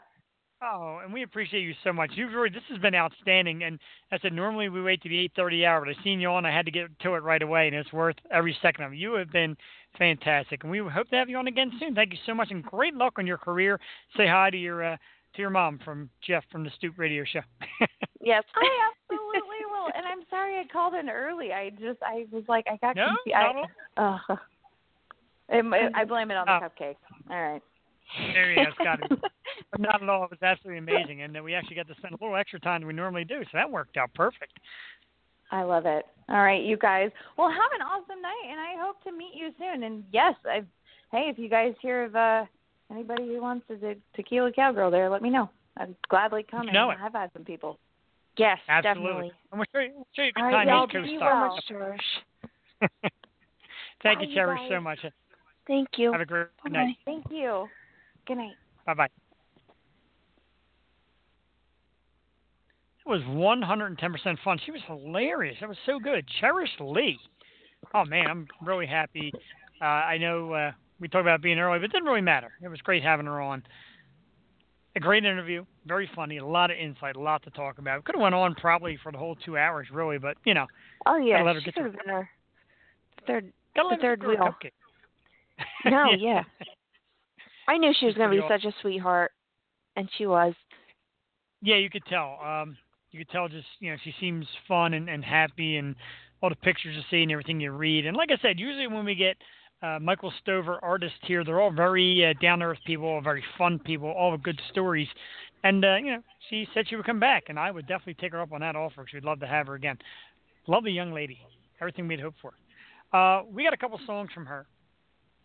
Oh, and we appreciate you so much. You've really this has been outstanding. And I said normally we wait to the eight thirty hour, but I seen you on. I had to get to it right away, and it's worth every second of it. You have been fantastic, and we hope to have you on again soon. Thank you so much, and great luck on your career. Say hi to your uh, to your mom from Jeff from the Stoop Radio Show. yes. I absolutely will. And I'm sorry I called in early. I just I was like I got no, confused. not I, all. Ugh. It- I blame it on the Oh. cupcake. All right. There you go, Scotty. But not at all. It was absolutely amazing, and then we actually got to spend a little extra time than we normally do, so that worked out perfect. I love it. All right, you guys. Well, have an awesome night, and I hope to meet you soon. And yes, I. Hey, if you guys hear of uh anybody who wants a te- tequila cowgirl there, let me know. I'd gladly come You know and it. high five some people. Yes, Absolutely. definitely. And we'll show you, show you good All right, time y'all, Coast well. Thank you, you Cherish, so much. Thank you. Have a great Bye-bye. night. Thank you. Good night. Bye bye. It was 110% fun. She was hilarious. That was so good. Cherish Lee. Oh man, I'm really happy. Uh, I know uh, we talked about being early, but it didn't really matter. It was great having her on. A great interview, very funny, a lot of insight, a lot to talk about. Could have went on probably for the whole two hours, really, but you know. Oh yeah, let her she get could have been our third, the third wheel. cupcake. No, yeah. I knew she was going to be pretty such a sweetheart, and she was. Yeah, you could tell. Um, you could tell just you know she seems fun and, and happy, and all the pictures you see and everything you read. And like I said, usually when we get uh, Michael Stover artists here, they're all very uh, down to earth people, very fun people, all with good stories. And uh, you know, she said she would come back, and I would definitely take her up on that offer because we'd love to have her again. Lovely young lady, everything we'd hoped for. Uh, we got a couple songs from her.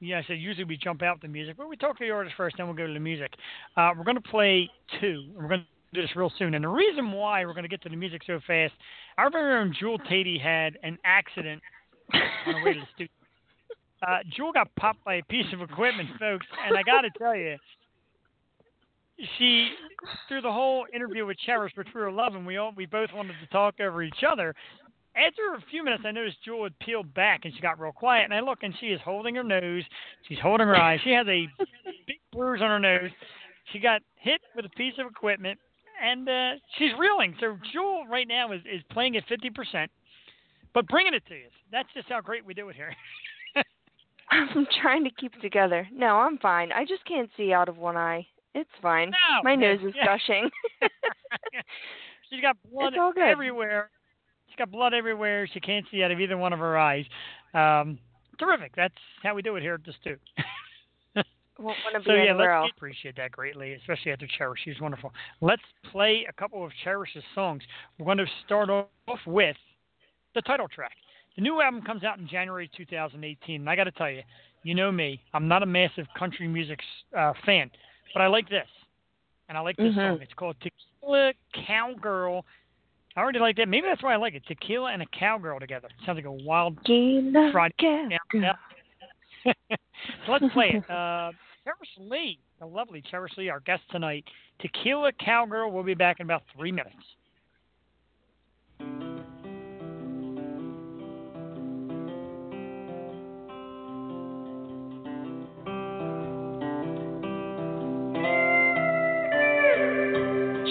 Yeah, I said usually we jump out the music, but we talk to the artist first, then we'll go to the music. Uh, we're going to play two. We're going to do this real soon. And the reason why we're going to get to the music so fast, our very own Jewel Tatey had an accident on the way to the studio. Uh, Jewel got popped by a piece of equipment, folks, and I got to tell you, she through the whole interview with Cherish, which we were loving, we all we both wanted to talk over each other. After a few minutes, I noticed Jewel had peeled back and she got real quiet. And I look and she is holding her nose. She's holding her eyes. She has a big bruise on her nose. She got hit with a piece of equipment and uh, she's reeling. So Jewel right now is, is playing at 50%, but bringing it to you. That's just how great we do it here. I'm trying to keep it together. No, I'm fine. I just can't see out of one eye. It's fine. No, My nose is yeah. gushing. She's got blood It's all good. everywhere. She's got blood everywhere. She can't see out of either one of her eyes. Um, terrific. That's how we do it here at the Stoop. Won't want to be so yeah, anywhere let's else. appreciate that greatly, especially after Cherish. She's wonderful. Let's play a couple of Cherish's songs. We're going to start off with the title track. The new album comes out in January 2018, and I got to tell you, you know me, I'm not a massive country music uh, fan, but I like this, and I like this Mhm. song. It's called Tequila Cowgirl. I already like that. Maybe that's why I like it. Tequila and a cowgirl together. sounds like a wild Gina Friday Gavin. yeah, yeah. so let's play it. Uh, Cherish Lee, the lovely Cherish Lee, our guest tonight. Tequila Cowgirl. We'll be back in about three minutes.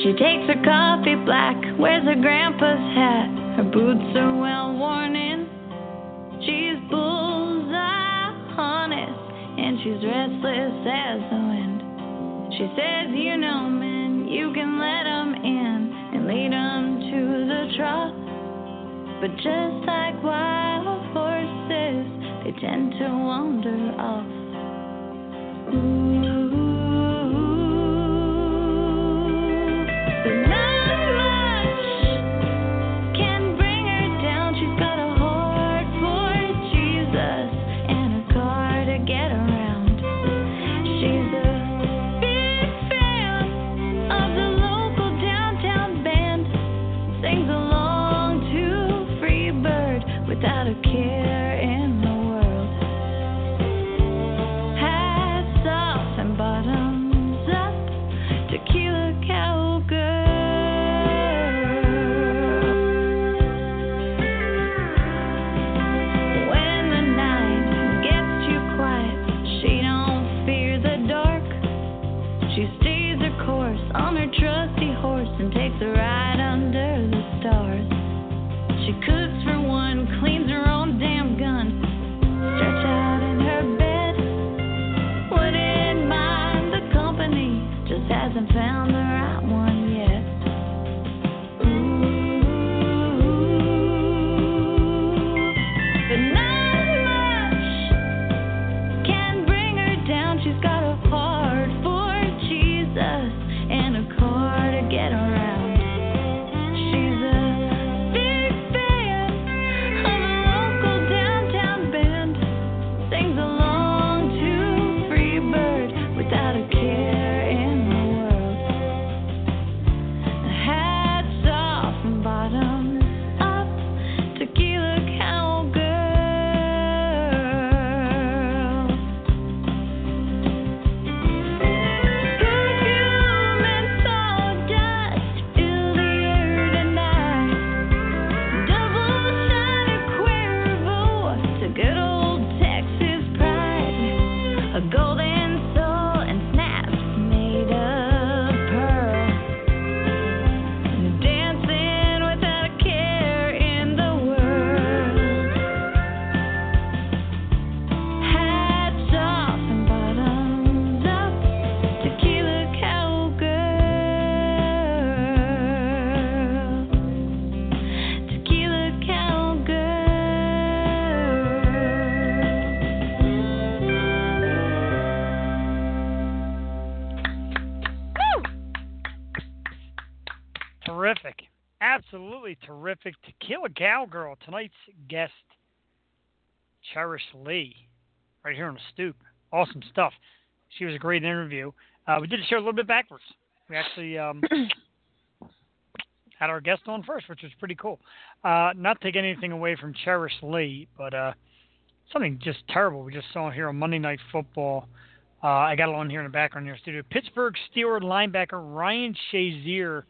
She takes her coffee black, wears her grandpa's hat. Her boots are well worn in. She's bullseye honest, and she's restless as the wind. She says, You know, men, you can let 'em in and lead 'em to the trough. But just like wild horses, they tend to wander off. Ooh, absolutely terrific. Tequila Cowgirl, tonight's guest, Cherish Lee, right here on the stoop. Awesome stuff. She was a great interview. Uh, we did the show a little bit backwards. We actually um, had our guest on first, which was pretty cool. Uh, not take anything away from Cherish Lee, but uh, something just terrible we just saw here on Monday Night Football. Uh, I got it on here in the background here in the studio. Pittsburgh Steelers linebacker Ryan Shazier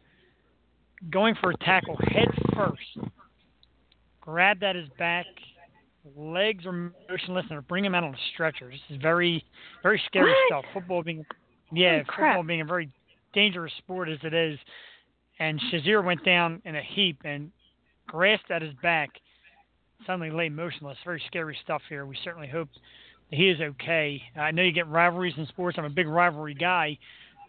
going for a tackle head first. Grabbed at his back. Legs are motionless and bring him out on a stretcher. This is very, very scary What? stuff. Football being, yeah, Holy crap. football being a very dangerous sport as it is. And Shazier went down in a heap and grasped at his back, suddenly lay motionless. Very scary stuff here. We certainly hope that he is okay. I know you get rivalries in sports. I'm a big rivalry guy,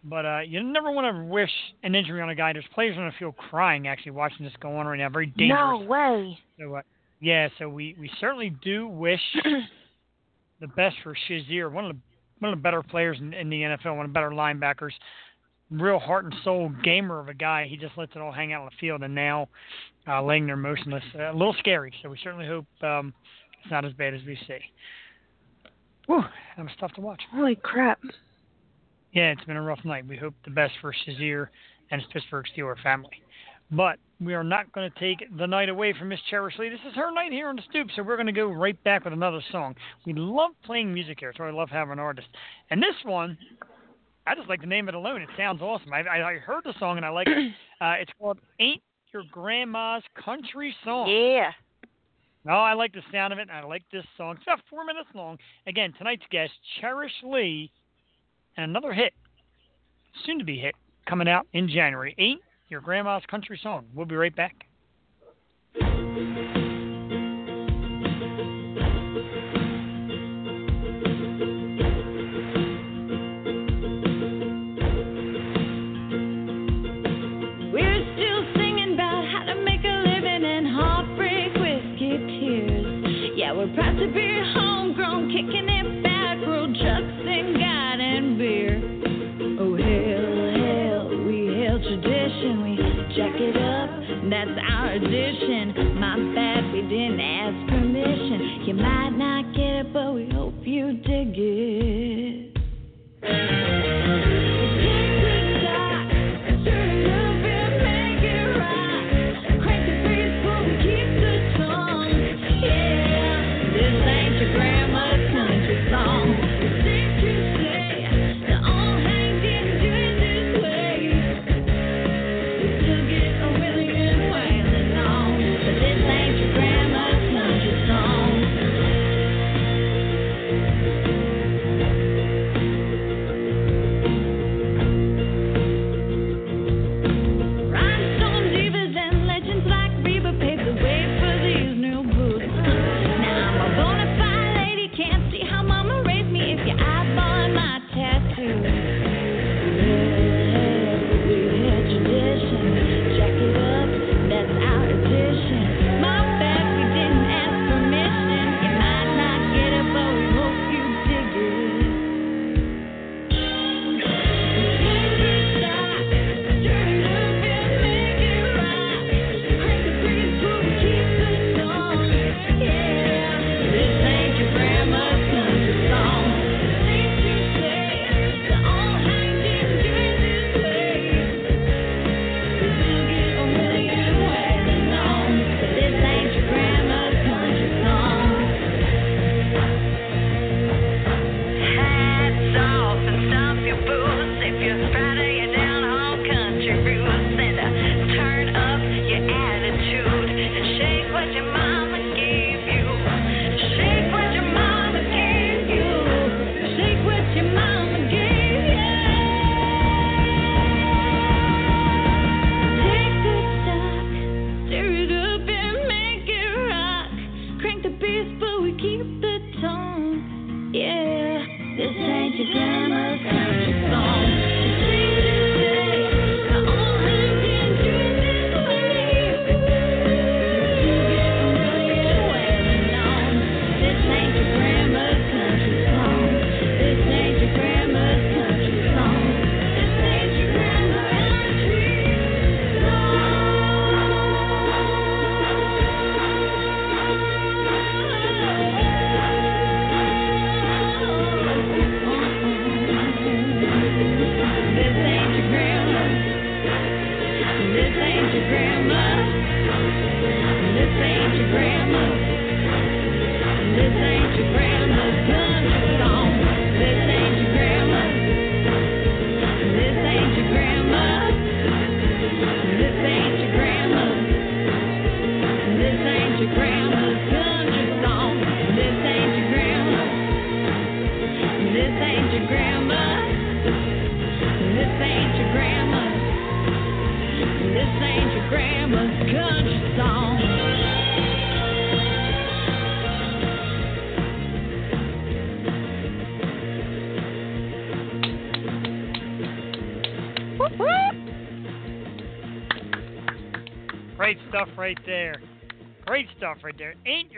but uh, you never want to wish an injury on a guy. There's players on the field crying actually watching this go on right now. Very dangerous. No way. So, uh, yeah, so we, we certainly do wish the best for Shazier, one of the one of the better players in, in the NFL, one of the better linebackers, real heart and soul gamer of a guy. He just lets it all hang out on the field, and now uh, laying there motionless, uh, a little scary. So we certainly hope um, it's not as bad as we see. Whew, that was tough to watch. Holy crap. Yeah, it's been a rough night. We hope the best for Shazier and his Pittsburgh Steeler family. But we are not going to take the night away from Miss Cherish Lee. This is her night here on the stoop, so we're going to go right back with another song. We love playing music here, so I love having artists. And this one, I just like the name of it alone. It sounds awesome. I, I, I heard the song and I like it. Uh, it's called Ain't Your Grandma's Country Song. Yeah. No, I like the sound of it, and I like this song. It's about four minutes long. Again, tonight's guest, Cherish Lee, and another hit, soon to be hit, coming out in January. Ain't Your Grandma's Country Song. We'll be right back.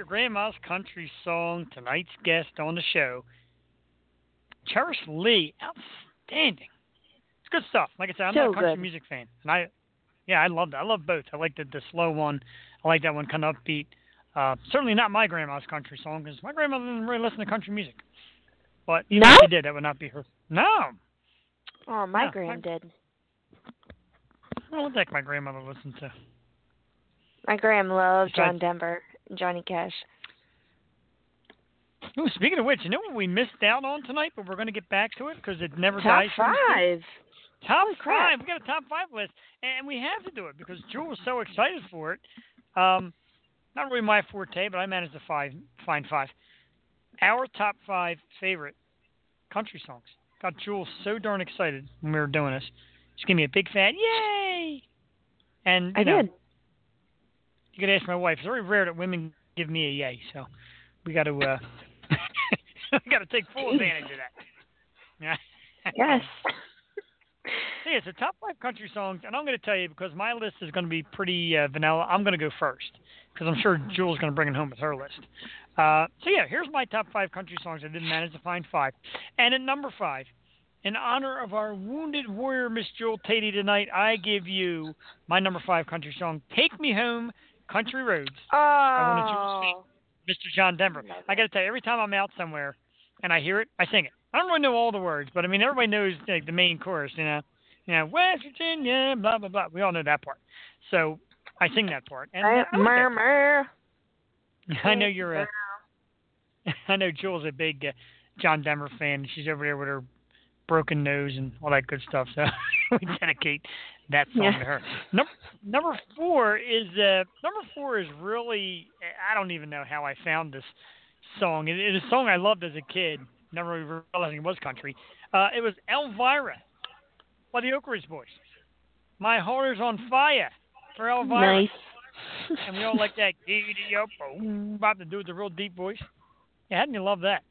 Grandma's Country Song, tonight's guest on the show. Cherish Lee, outstanding. It's good stuff. Like I said, I'm So not a country good. music fan. And I yeah, I love that. I love both. I like the, the slow one. I like that one kind of upbeat. Uh, certainly not my grandma's country song because my grandmother didn't really listen to country music. But even No? if she did, that would not be her. No. Oh, my Yeah, grand did. What don't think my grandmother listened to. My gram loved John Denver and Johnny Cash. Ooh, speaking of which, you know what we missed out on tonight, but we're going to get back to it because it never Top dies. so to five. Top Holy crap. five. We got a top five list, and we have to do it because Jewel was so excited for it. Um, not really my forte, but I managed to five, find five. Our top five favorite country songs. Got Jewel so darn excited when we were doing this. She gave me a big fat yay. And I know, did. You could ask my wife. It's very rare that women give me a yay, so we got to uh, we got to take full advantage of that. Yeah. Yes. it's a top five country songs, and I'm going to tell you because my list is going to be pretty uh, vanilla. I'm going to go first because I'm sure Jules going to bring it home with her list. Uh, so yeah, here's my top five country songs. I didn't manage to find five, and at number five, in honor of our wounded warrior Miss Jewel Tatey tonight, I give you my number five country song, "Take Me Home, Country Roads." wanted you to Oh. Mr. John Denver. I got to tell you, every time I'm out somewhere and I hear it, I sing it. I don't really know all the words, but I mean, everybody knows like, the main chorus, you know. You know, West Virginia, blah blah blah. We all know that part. So I sing that part, and I, I, like that murmur. part. I know you're a. I know Jules a big uh, John Denver fan. She's over there with her broken nose and all that good stuff. So we dedicate that song Yeah. to her. Number number four is uh number four is really I don't even know how I found this song. It, it is a song I loved as a kid. Never realizing it was country. Uh, it was Elvira by the Oak Ridge Boys. My heart is on fire for Elvira. Nice. And we all like that giddy up, bop, the dude with the real deep voice. Yeah, hadn't you love that?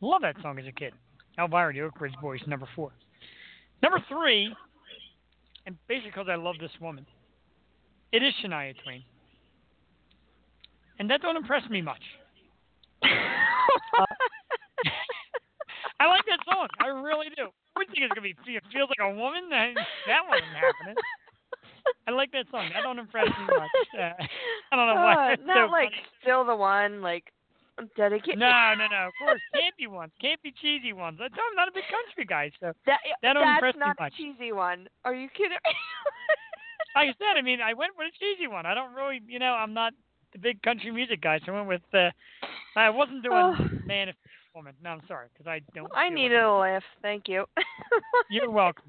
Love that song as a kid. Elvira, the Oak Ridge Boys, number four. Number three, and basically because I love this woman, it is Shania Twain. And that don't impress me much. I like that song. I really do. I think it's gonna be it feels like a woman. That that wasn't happening. I like that song. That don't impress me much. Uh, I don't know why. Uh, not so like funny. still the one, like dedicated. No, no, no. Of course, campy ones, campy cheesy ones. I I'm not a big country guy, so That, That don't that's impress me not much. a cheesy one. Are you kidding like I said, I mean, I went with a cheesy one. I don't really, you know, I'm not the big country music guy, so I went with. uh I wasn't doing Oh. man if woman. No, I'm sorry, because I don't. I needed a laugh. Thank you. You're welcome.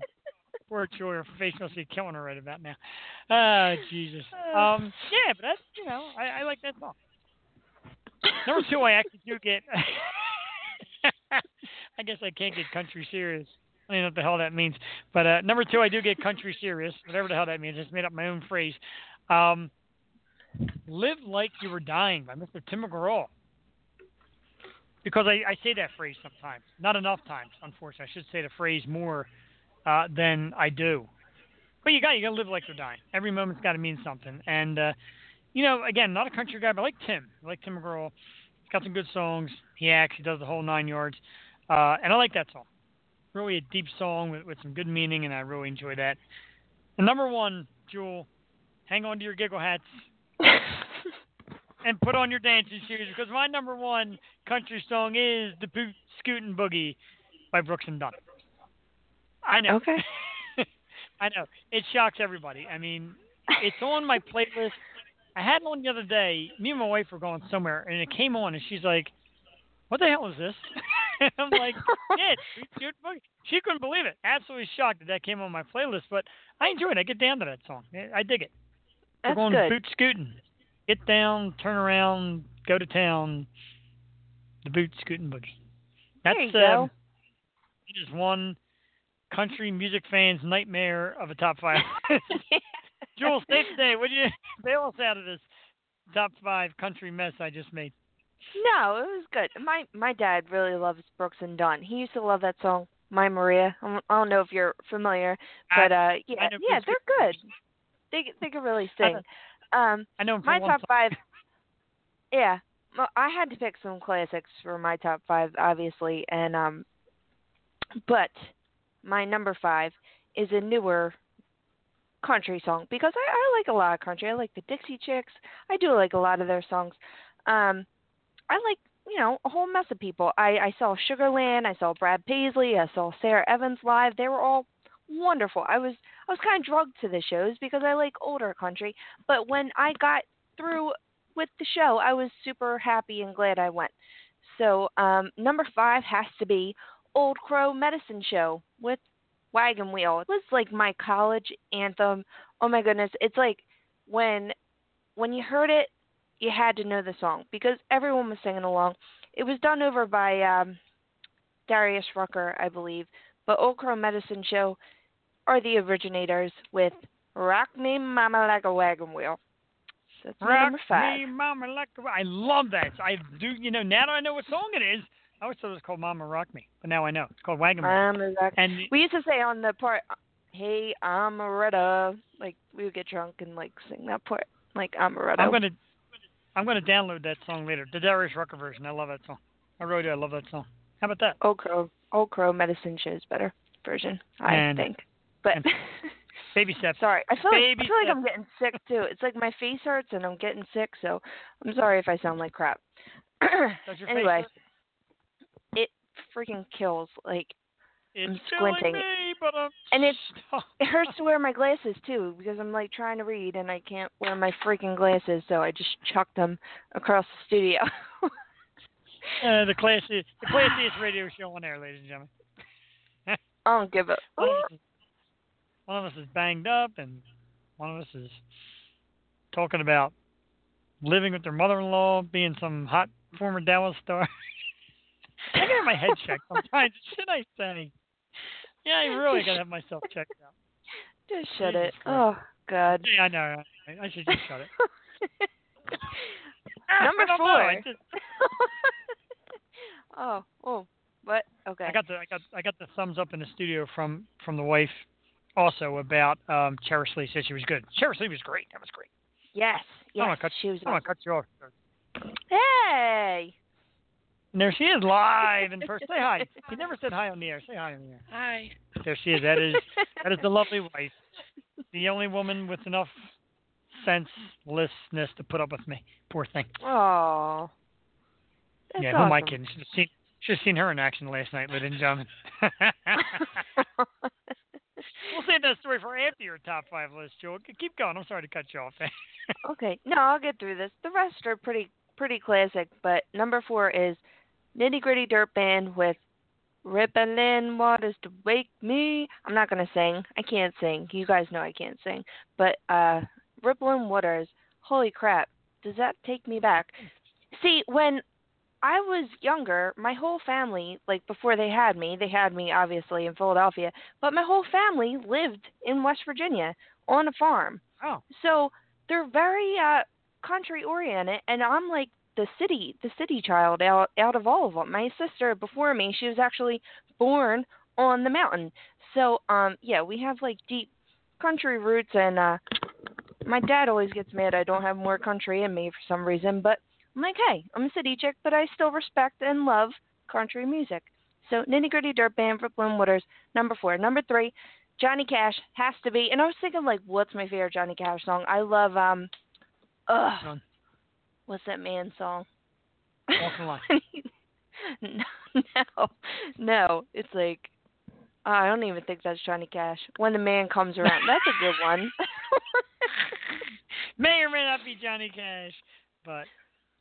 Poor her face must be killing her right about now. Oh, Jesus. Um, yeah, but that's, you know, I, I like that song. Number two, I actually do get. I guess I can't get country serious. I don't know what the hell that means. But uh, number two, I do get country serious, whatever the hell that means. I just made up my own phrase. Um, Live Like You Were Dying by Mr. Tim McGraw. Because I, I say that phrase sometimes. Not enough times, unfortunately. I should say the phrase more uh, than I do. But you got you got to live like you're dying. Every moment's got to mean something. And uh, you know, again, not a country guy, but I like Tim. I like Tim McGraw. He's got some good songs. He acts. He does the whole nine yards. Uh, and I like that song. Really a deep song with, with some good meaning, and I really enjoy that. And number one, Jewel, hang on to your giggle hats and put on your dancing shoes because my number one country song is "The Boot Scootin' Boogie" by Brooks and Dunn. I know. Okay. I know. It shocks everybody. I mean, it's on my playlist. I had one the other day. Me and my wife were going somewhere, and it came on, and she's like, "What the hell is this?" and I'm like, "Yeah, it's Boot Scootin' Boogie." She couldn't believe it. Absolutely shocked that that came on my playlist, but I enjoy it. I get down to that song. I dig it. That's We're going good. boot scooting. Get down, turn around, go to town. The boot scooting boogie. That's There you go. um, it is one country music fan's nightmare of a top five. Jules, stay today. Would you bail us out of this top five country mess I just made? No, it was good. My my dad really loves Brooks and Dunn. He used to love that song, My Maria. I don't- know if you're familiar, but uh yeah, yeah, they're good. They they can really sing. Um, I know my top five. Yeah, well, I had to pick some classics for my top five, obviously, and um, but my number five is a newer country song because I, I like a lot of country. I like the Dixie Chicks. I do like a lot of their songs. Um, I like you know a whole mess of people. I I saw Sugarland. I saw Brad Paisley. I saw Sara Evans live. They were all wonderful. I was I was kind of drugged to the shows because I like older country. But when I got through with the show, I was super happy and glad I went. So um, number five has to be Old Crow Medicine Show with Wagon Wheel. It was like my college anthem. Oh my goodness, it's like when when you heard it, you had to know the song because everyone was singing along. It was done over by um, Darius Rucker, I believe. But Old Crow Medicine Show are the originators with Rock Me Mama Like a Wagon Wheel. So that's Rock number five. me, mama, like a... I love that. I do. You know, now that I know what song it is, I always thought it was called Mama Rock Me, but now I know it's called Wagon Wheel. Mama Like and We used to say on the part, "Hey, I'm Amaretta," like we would get drunk and like sing that part, like Amaretta. I'm gonna, I'm gonna download that song later. The Darius Rucker version. I love that song. I really do. I love that song. How about that? Old Crow, Old Crow Medicine Show's better version, I And- think. But Baby steps. sorry, I feel like, I feel like I'm getting sick too. It's like my face hurts and I'm getting sick, so I'm sorry if I sound like crap. Does your face anyway, freaking kills. Like It's I'm squinting. me, I'm And it's- it hurts to wear my glasses too because I'm like trying to read and I can't wear my freaking glasses, so I just chuck them across the studio. Uh, the classy, the classiest radio show on air, ladies and gentlemen. I don't give a. One of, us is, one of us is banged up, and one of us is talking about living with their mother-in-law, being some hot former Dallas star. I got my head checked. I'm. Should I say? Yeah, I really got to have myself checked out. Just shut Jesus it. Christ. Oh God. Yeah, I know. I, I should just shut it. Number I don't I four. just- oh, oh, what? Okay. I got the I got I got the thumbs up in the studio from from the wife also about um Cherish Lee said she was good. Cherish Lee was great. That was great. yes, I yes. wanna cut- she was. I'm gonna cut you off. Hey. And there she is live in person. Say hi. You never said hi on the air. Say hi on the air. Hi. There she is. That is that is the lovely wife. The only woman with enough senselessness to put up with me. Poor thing. Oh. That's yeah, who am I awesome. kidding? Should have seen should have seen her in action last night, ladies and gentlemen. we'll save that story for after your top five list, Joe. Keep going. I'm sorry to cut you off. okay. No, I'll get through this. The rest are pretty pretty classic, but number four is Nitty Gritty Dirt Band with Rippling Waters to Wake Me. I'm not gonna sing. I can't sing. You guys know I can't sing. But uh Rippling Waters, holy crap, does that take me back? See, when I was younger, my whole family, like before they had me, they had me obviously in Philadelphia, but my whole family lived in West Virginia on a farm. Oh, So they're very uh country oriented and I'm like the city the city child out out of all of them. My sister before me, she was actually born on the mountain. So um yeah, we have like deep country roots and uh my dad always gets mad I don't have more country in me for some reason, but I'm like, hey, I'm a city chick, but I still respect and love country music. So Nitty Gritty Dirt Band for Bloom Waters, number four. Number three, Johnny Cash has to be. And I was thinking like, what's my favorite Johnny Cash song? I love um, ugh. What's that man song? Walk the line. no, no, no. It's like I don't even think that's Johnny Cash. When the man comes around, that's a good one. may or may not be Johnny Cash, but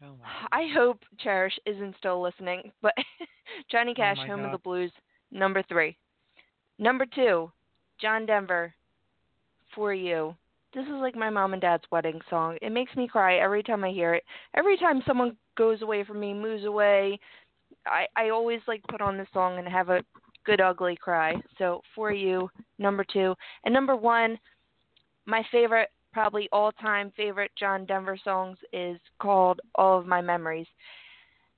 oh my. I hope Cherish isn't still listening, but Johnny oh Cash, Oh Home of the Blues, number three. Number two, John Denver, For You. This is like my mom and dad's wedding song. It makes me cry every time I hear it. Every time someone goes away from me, moves away, I, I always like put on this song and have a good ugly cry. So For You, number two. And number one, my favorite, probably all time favorite John Denver songs is called All of My Memories.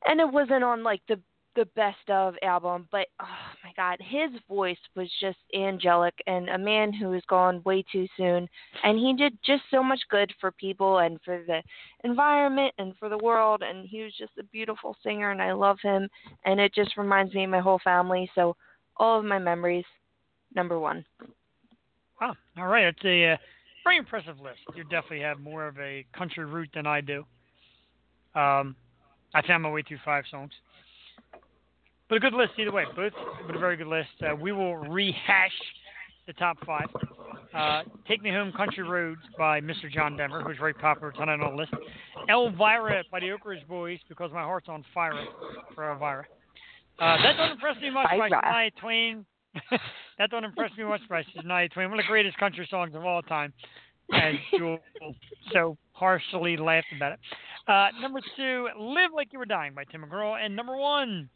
And it wasn't on like the the best of album, but oh my god, his voice was just angelic and a man who was gone way too soon. And he did just so much good for people and for the environment and for the world. And he was just a beautiful singer, and I love him. And it just reminds me of my whole family. So all of my memories, number one. Wow. All right. It's a uh, very impressive list. You definitely have more of a country root than I do. Um, I found my way through five songs. But a good list either way. Both, but a very good list. Uh, we will rehash the top five. Uh, Take Me Home Country Roads by Mr. John Denver, who's very popular. It's on our list. Elvira by the Oak Ridge Boys, because my heart's on fire for Elvira. Uh, that don't impress me much by Shania Twain. that don't impress me much by Shania Twain. One of the greatest country songs of all time. And Jewel so harshly laughed about it. Uh, number two, Live Like You Were Dying by Tim McGraw. And number one,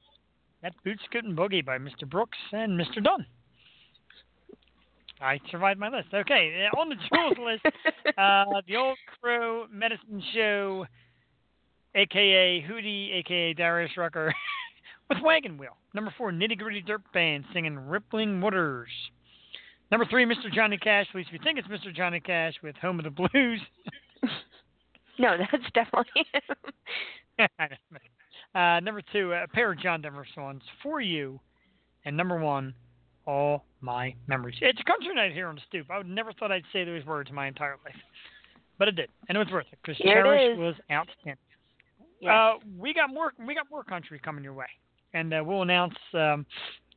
That Boot Scootin' Boogie by Mr. Brooks and Mr. Dunn. I survived my list. Okay, on the Jules list, uh, the Old Crow Medicine Show, aka Hootie, aka Darius Rucker, with Wagon Wheel. Number four, Nitty Gritty Dirt Band singing Rippling Waters. Number three, Mr. Johnny Cash. At least we think it's Mr. Johnny Cash with Home of the Blues. no, that's definitely him. Uh, number two, a pair of John Denver songs for you. And number one, all my memories. It's a country night here on the stoop. I would never thought I'd say those words in my entire life, but it did, and it was worth it because Cherish was outstanding. Uh, we got more. We got more country coming your way, and uh, we'll announce um,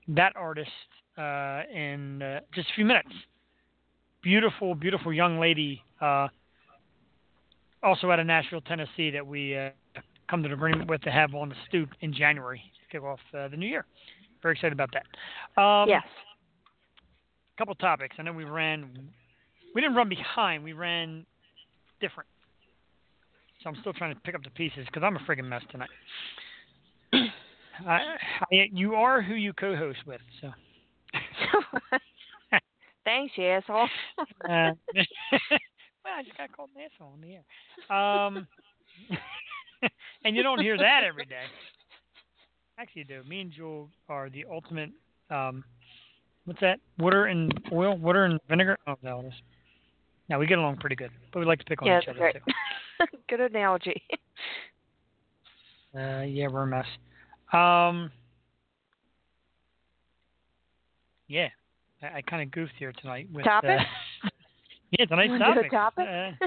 that artist uh, in uh, just a few minutes. Beautiful, beautiful young lady, uh, also out of Nashville, Tennessee, that we uh, come to an agreement with to have on the stoop in January to kick off the new year. Very excited about that. Um, yes. A couple topics. I know we ran. We didn't run behind. We ran different. So I'm still trying to pick up the pieces because I'm a friggin' mess tonight. I, I, you are who you co-host with, so. Thanks, you asshole. uh, well, I just got called an asshole on the air. Um, and you don't hear that every day. Actually, you do. Me and Jewel are the ultimate. Um, what's that? Water and oil, water and vinegar. Oh, that is. Now we get along pretty good, but we like to pick on yeah, each other great. too. good analogy. uh, yeah, we're a mess. Um, yeah, I, I kind of goofed here tonight with topic. Uh, yeah, tonight's you topic. Do a topic? Uh,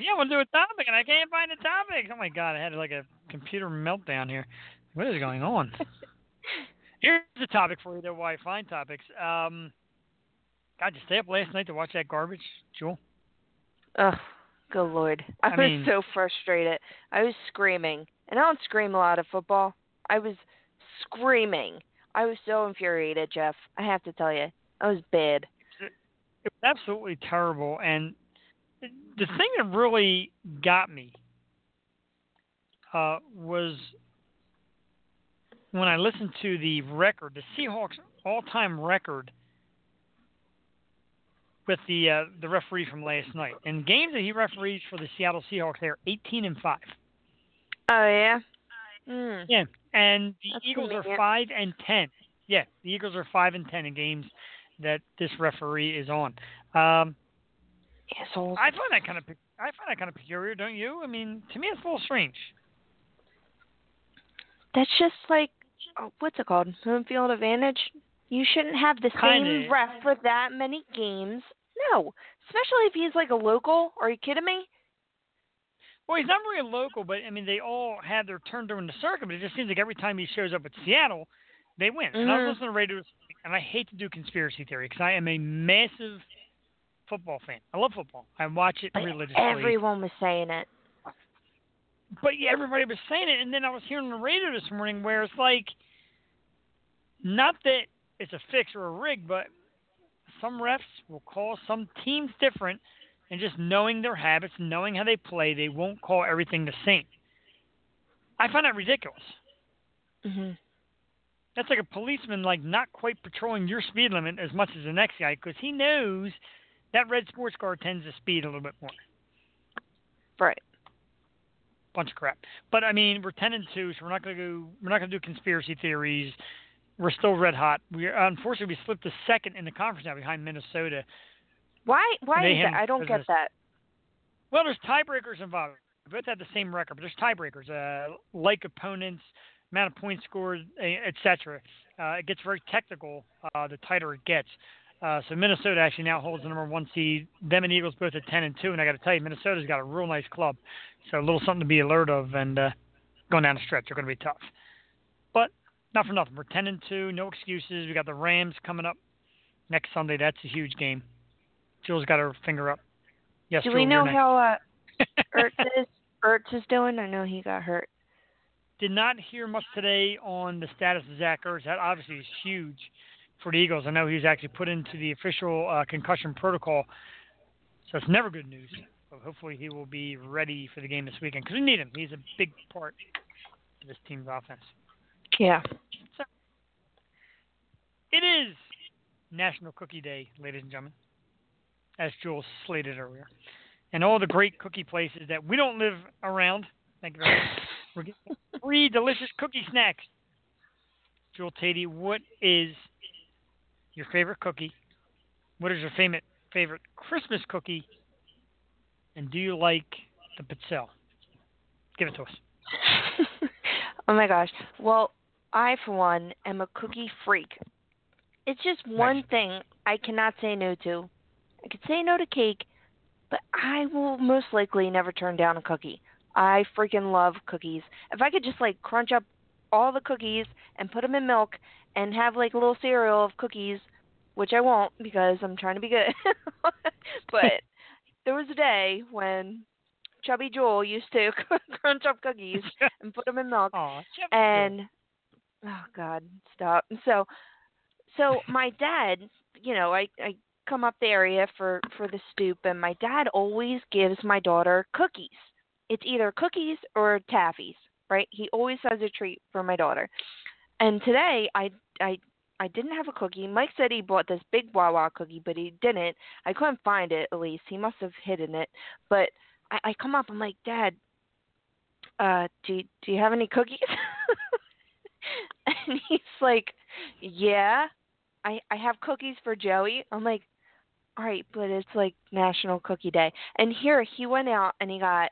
yeah, we'll do a topic, and I can't find a topic. Oh my god, I had like a computer meltdown here. What is going on? Here's a topic for you, though. Why I find topics. Um, God, you stay up last night to watch that garbage, Jewel? Oh, good lord! I, I was mean, so frustrated. I was screaming, and I don't scream a lot of football. I was screaming. I was so infuriated, Jeff. I have to tell you, I was bad. It was absolutely terrible, and the thing that really got me uh, was when I listened to the record, the Seahawks all-time record with the uh, the referee from last night, and games that he referees for the Seattle Seahawks, they are 18 and five. Oh yeah. Mm. Yeah, and the That's Eagles convenient. are five and ten. Yeah, the Eagles are five and ten in games that this referee is on. Um, Assholes. I find that kind of I find that kind of peculiar, don't you? I mean, to me, it's a little strange. That's just like oh, what's it called? Home field advantage. You shouldn't have the Kinda. same ref for that many games. No, especially if he's like a local. Are you kidding me? Well, he's not really local, but I mean, they all had their turn during the circuit. But it just seems like every time he shows up at Seattle, they win. And I was listening to radio, and I hate to do conspiracy theory because I am a massive football fan. I love football. I watch it But religiously. everyone was saying it. but yeah, everybody was saying it, and then I was hearing the radio this morning where it's like, not that it's a fix or a rig, but some refs will call some teams different, and just knowing their habits, knowing how they play, they won't call everything the same. I find that ridiculous. hmm That's like a policeman like not quite patrolling your speed limit as much as the next guy because he knows that red sports car tends to speed a little bit more. Right. bunch of crap. But I mean, we're ten and two, so we're not going to go. We're not going to do conspiracy theories. We're still red hot. We unfortunately we slipped to second in the conference now behind Minnesota. Why? Why is that? I don't get that. Well, there's tiebreakers involved. We both have the same record, but there's tiebreakers. Uh, like opponents, amount of points scored, etc. Uh, it gets very technical uh, the tighter it gets. Uh, so Minnesota actually now holds the number one seed. Them and Eagles both at 10 and 2, and I got to tell you, Minnesota's got a real nice club. So a little something to be alert of, and uh, going down the stretch, they're going to be tough. But not for nothing. We're 10 and 2, no excuses. We got the Rams coming up next Sunday. That's a huge game. Jules got her finger up. Yes, Do we know how uh, Ertz is? Ertz is doing? I know he got hurt. Did not hear much today on the status of Zach Ertz. That obviously is huge for the Eagles. I know he was actually put into the official uh, concussion protocol, so it's never good news. But hopefully he will be ready for the game this weekend because we need him. He's a big part of this team's offense. Yeah. So, It is National Cookie Day, ladies and gentlemen, as Jules slated earlier. And all the great cookie places that we don't live around. Thank you very much. We're getting free delicious cookie snacks. Jewel Tatey, what is your favorite cookie? What is your favorite favorite Christmas cookie? And do you like the pizzelle? Give it to us. oh my gosh. Well, I for one am a cookie freak. It's just one Nice. thing I cannot say no to. I could say no to cake, but I will most likely never turn down a cookie. I freaking love cookies. If I could just like crunch up all the cookies and put them in milk and have like a little cereal of cookies, which I won't because I'm trying to be good. but there was a day when Chubby Joel used to crunch up cookies and put them in milk Aw, Chef and oh god stop so so my dad you know i i come up the area for for the stoop and my dad always gives my daughter cookies it's either cookies or taffies right he always has a treat for my daughter and today i i I didn't have a cookie. Mike said he bought this big Wawa cookie, but he didn't. I couldn't find it. At least he must have hidden it. But I, I come up. I'm like, Dad, uh, do you, do you have any cookies? and he's like, Yeah, I I have cookies for Joey. I'm like, All right, but it's like National Cookie Day. And here he went out and he got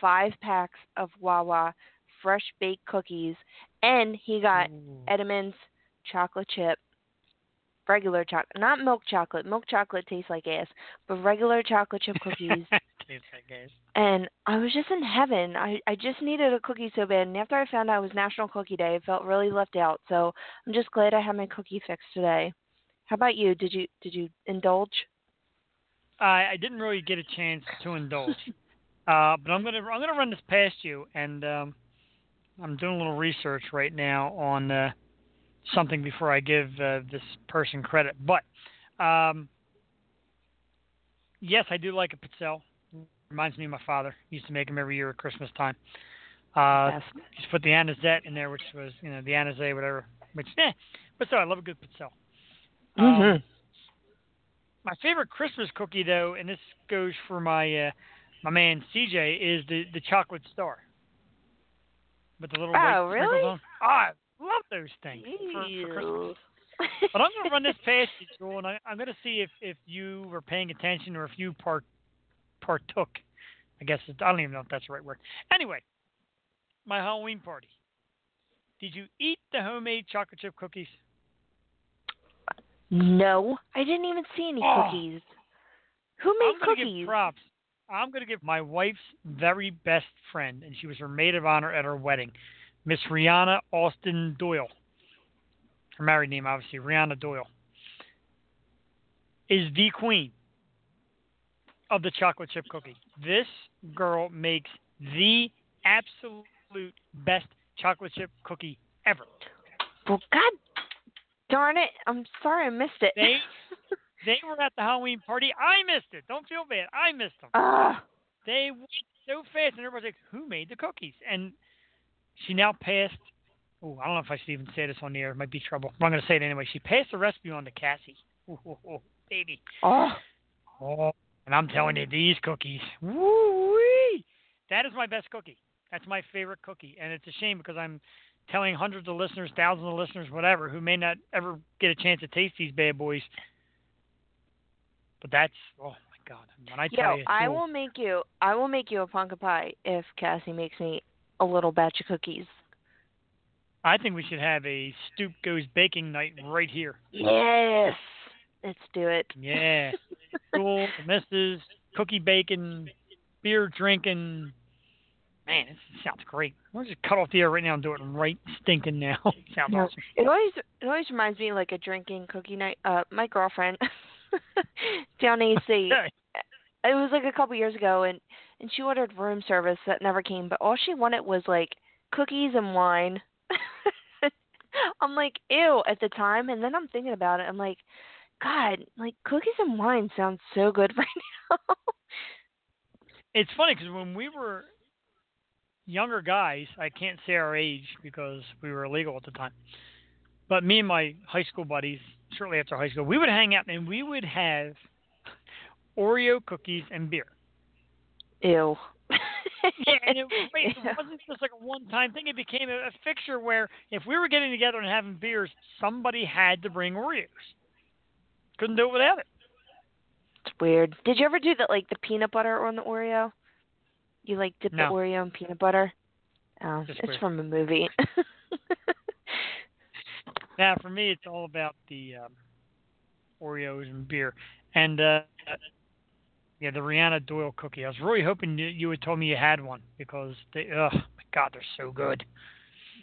five packs of Wawa fresh baked cookies, and he got. Edam's chocolate chip, regular chocolate, not milk chocolate. Milk chocolate tastes like ass, but regular chocolate chip cookies. Tastes like gas. and I was just in heaven. I I just needed a cookie so bad, and after I found out it was National Cookie Day, I felt really left out. So I'm just glad I had my cookie fix today. How about you? Did you did you indulge? I, I didn't really get a chance to indulge, uh, but I'm gonna I'm gonna run this past you, and um, I'm doing a little research right now on uh, something before I give uh, this person credit. But um, yes, I do like a pizzelle. Reminds me of my father. He used to make them every year at Christmas time. Uh, just put the anisette in there, which was you know the anisette whatever. Which eh, but still I love a good pizzelle. Um, Mhm. my favorite Christmas cookie, though, and this goes for my uh, my man CJ, is the the chocolate star with the little Oh, really? on. Oh, I love those things for, for Christmas. But I'm gonna run this past you, Joel, and I, I'm gonna see if if you were paying attention or if you part partook. I guess it's, I don't even know if that's the right word. Anyway, my Halloween party. Did you eat the homemade chocolate chip cookies? No, I didn't even see any Oh. cookies. Who made I'm cookies? give props. I'm gonna give my wife's very best friend, and she was her maid of honor at her wedding, Miss Rihanna Austin Doyle. Her married name, obviously, Rihanna Doyle, is the queen of the chocolate chip cookie. This girl makes the absolute best chocolate chip cookie ever. Well, God darn it! I'm sorry I missed it. they were at the Halloween party. I missed it. Don't feel bad. I missed them. Ah, They went so fast, and everybody's like, "Who made the cookies?" And she now passed. Oh, I don't know if I should even say this on the air. It might be trouble. But I'm going to say it anyway. She passed the recipe on to Cassie. Ooh, ooh, ooh, baby. oh, Oh, and I'm telling you, these cookies, woo wee, That is my best cookie. That's my favorite cookie, and it's a shame because I'm telling hundreds of listeners, thousands of listeners, whatever, who may not ever get a chance to taste these bad boys. But that's oh my god! When I tell Yo, you, I you'll- make you. I will make you a pumpkin pie if Cassie makes me a little batch of cookies. I think we should have a stoop goes baking night right here. Yes, let's do it. Yeah, cool, the missus, cookie baking, beer drinking. Man, this sounds great. We'll just cut off the air right now and do it right stinking now. sounds awesome. It always it always reminds me like a drinking cookie night. Uh, my girlfriend down AC. It was like a couple years ago, and and she ordered room service that never came, but all she wanted was like cookies and wine. I'm like, ew, at the time, and then I'm thinking about it. I'm like, God, like cookies and wine sounds so good right now. It's funny because when we were younger guys, I can't say our age because we were illegal at the time. But me and my high school buddies, shortly after high school, we would hang out and we would have Oreo cookies and beer. ew. Yeah, and it, it wasn't just like a one-time thing. It became a, a fixture where if we were getting together and having beers, somebody had to bring Oreos. Couldn't do it without it. It's weird. Did you ever do that, like the peanut butter on the Oreo? You like dip No. the Oreo in peanut butter? Oh, Just it's weird. from a movie. Now, for me, it's all about the um, Oreos and beer, and uh, yeah, the Rihanna Doyle cookie. I was really hoping you, you had told me you had one because they, oh my God, they're so good.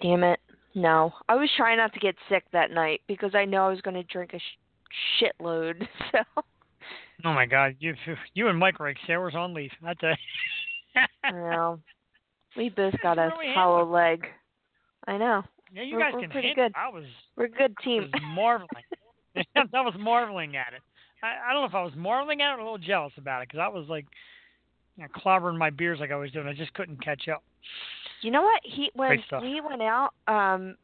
Damn it. No. I was trying not to get sick that night because I know I was going to drink a sh- shitload. So, Oh my God, you you and Mike are like sailors on leave. I tell you. well, we both got a Really hollow leg. I know. Yeah, you we're- guys we're can pretty handle. good. I was We're a good team. I was marveling. I was marveling at it. I, I don't know if I was marveling at it or a little jealous about it because I was like you know, clobbering my beers like I was doing. I just couldn't catch up. You know what? He when we went out um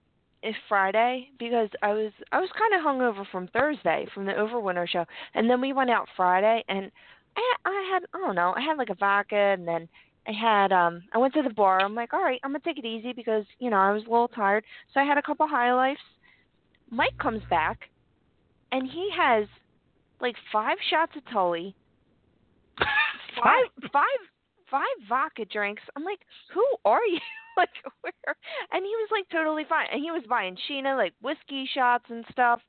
is Friday because I was I was kind of hungover from Thursday from the Overwinter show, and then we went out Friday, and I I had I don't know I had like a vodka, and then I had um I went to the bar. I'm like, all right, I'm gonna take it easy because you know I was a little tired, so I had a couple high lifes. Mike comes back, and he has like five shots of Tully, five five five vodka drinks. I'm like, who are you? like where? And he was like totally fine. And he was buying Sheena like whiskey shots and stuff.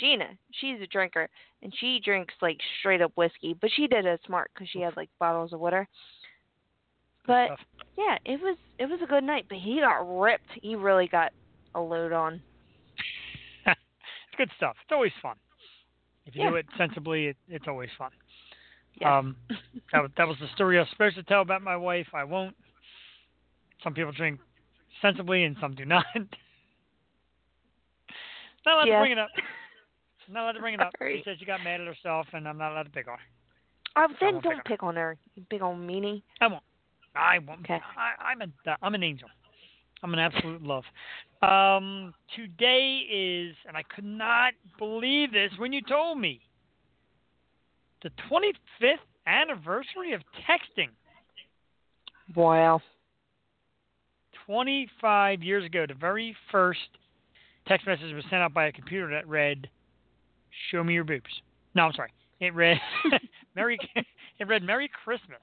Sheena, she's a drinker, and she drinks like straight up whiskey, but she did it smart because she had like bottles of water. But yeah, it was it was a good night. But he got ripped. He really got a load on. it's good stuff. It's always fun. If you do it sensibly, it, it's always fun. Yeah. Um, that, was- that was the story I was supposed to tell about my wife. I won't. Some people drink sensibly and some do not. not allowed Yeah. to bring it up. Not allowed to bring it up. She said she got mad at herself, and I'm not allowed to pick on her. Oh, then don't pick pick on her, you big old meanie. I won't. I won't. Okay. I, I'm a. I'm an angel. I'm an absolute love. Um, today is, and I could not believe this when you told me, the 25th anniversary of texting. Wow. 25 years ago, the very first text message was sent out by a computer that read, "Show me your boobs." No, I'm sorry. It read, "Merry." It read, "Merry Christmas."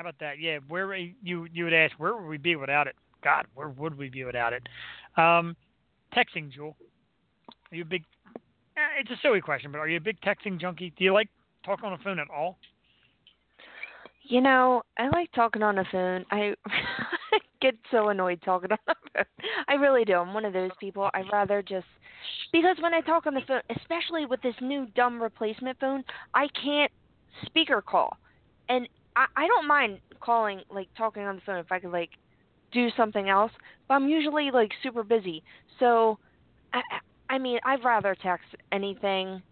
How about that? Yeah. Where you you would ask, where would we be without it? God, where would we be without it? Um, texting, Jewel. Are you a big? Eh, it's a silly question, but are you a big texting junkie? Do you like talk on the phone at all? You know, I like talking on the phone. I get so annoyed talking on the phone. I really do. I'm one of those people. I'd rather just because when I talk on the phone, especially with this new dumb replacement phone, I can't speaker call. And I I don't mind calling like talking on the phone if I could like do something else, but I'm usually like super busy. So I I mean, I'd rather text anything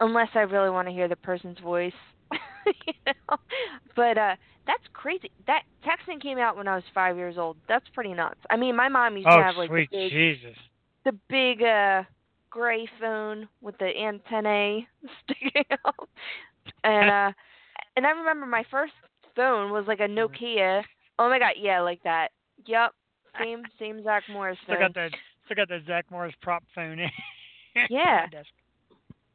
unless I really want to hear the person's voice. you know? But uh that's crazy. That texting came out when I was 5 years old. That's pretty nuts. I mean, my mom used Oh, to have like sweet the big Jesus! the big uh gray phone with the antennae sticking out. And uh and I remember my first phone was like a Nokia. Oh my god, yeah, like that. Yep. Same same Zach Morris Still phone. got that. Still got that Zach Morris prop phone. Yeah.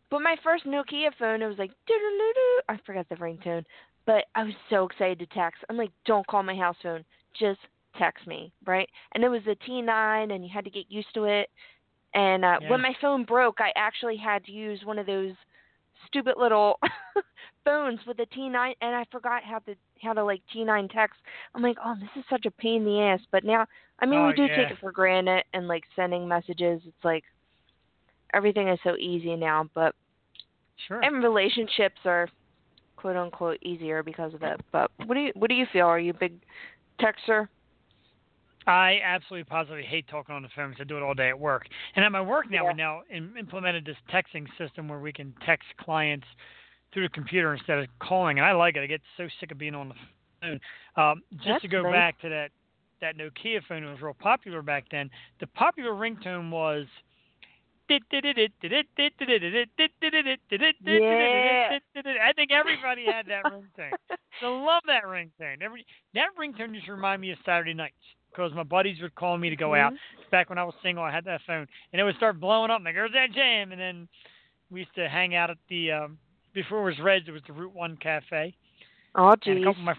But my first Nokia phone, it was like doo-doo-doo-doo. I forgot the ringtone, but I was so excited to text. I'm like, don't call my house phone, just text me, right? And it was a T9, and you had to get used to it. And uh, Yeah. when my phone broke, I actually had to use one of those stupid little phones with a T9, and I forgot how to how to like T9 text. I'm like, oh, this is such a pain in the ass. But now, I mean, Oh, we do yeah. take it for granted, and like sending messages, it's like everything is so easy now. But Sure. and relationships are quote unquote easier because of it. But what do you what do you feel? Are you a big texter? I absolutely positively hate talking on the phone because I do it all day at work. And at my work now, Yeah. we now im- implemented this texting system where we can text clients through the computer instead of calling, and I like it. I get so sick of being on the phone. Um, just That's to go nice. back to that that Nokia phone, it was real popular back then. The popular ringtone was. Yeah. I think everybody had that ringtone. I love that ringtone. Every that ringtone used to remind me of Saturday nights because my buddies would call me to go out. Back when I was single, I had that phone, and it would start blowing up. I'm like, "There's that jam!" And then we used to hang out at the um, before it was Reds, it was the Route One Cafe. Oh And a geez. couple of my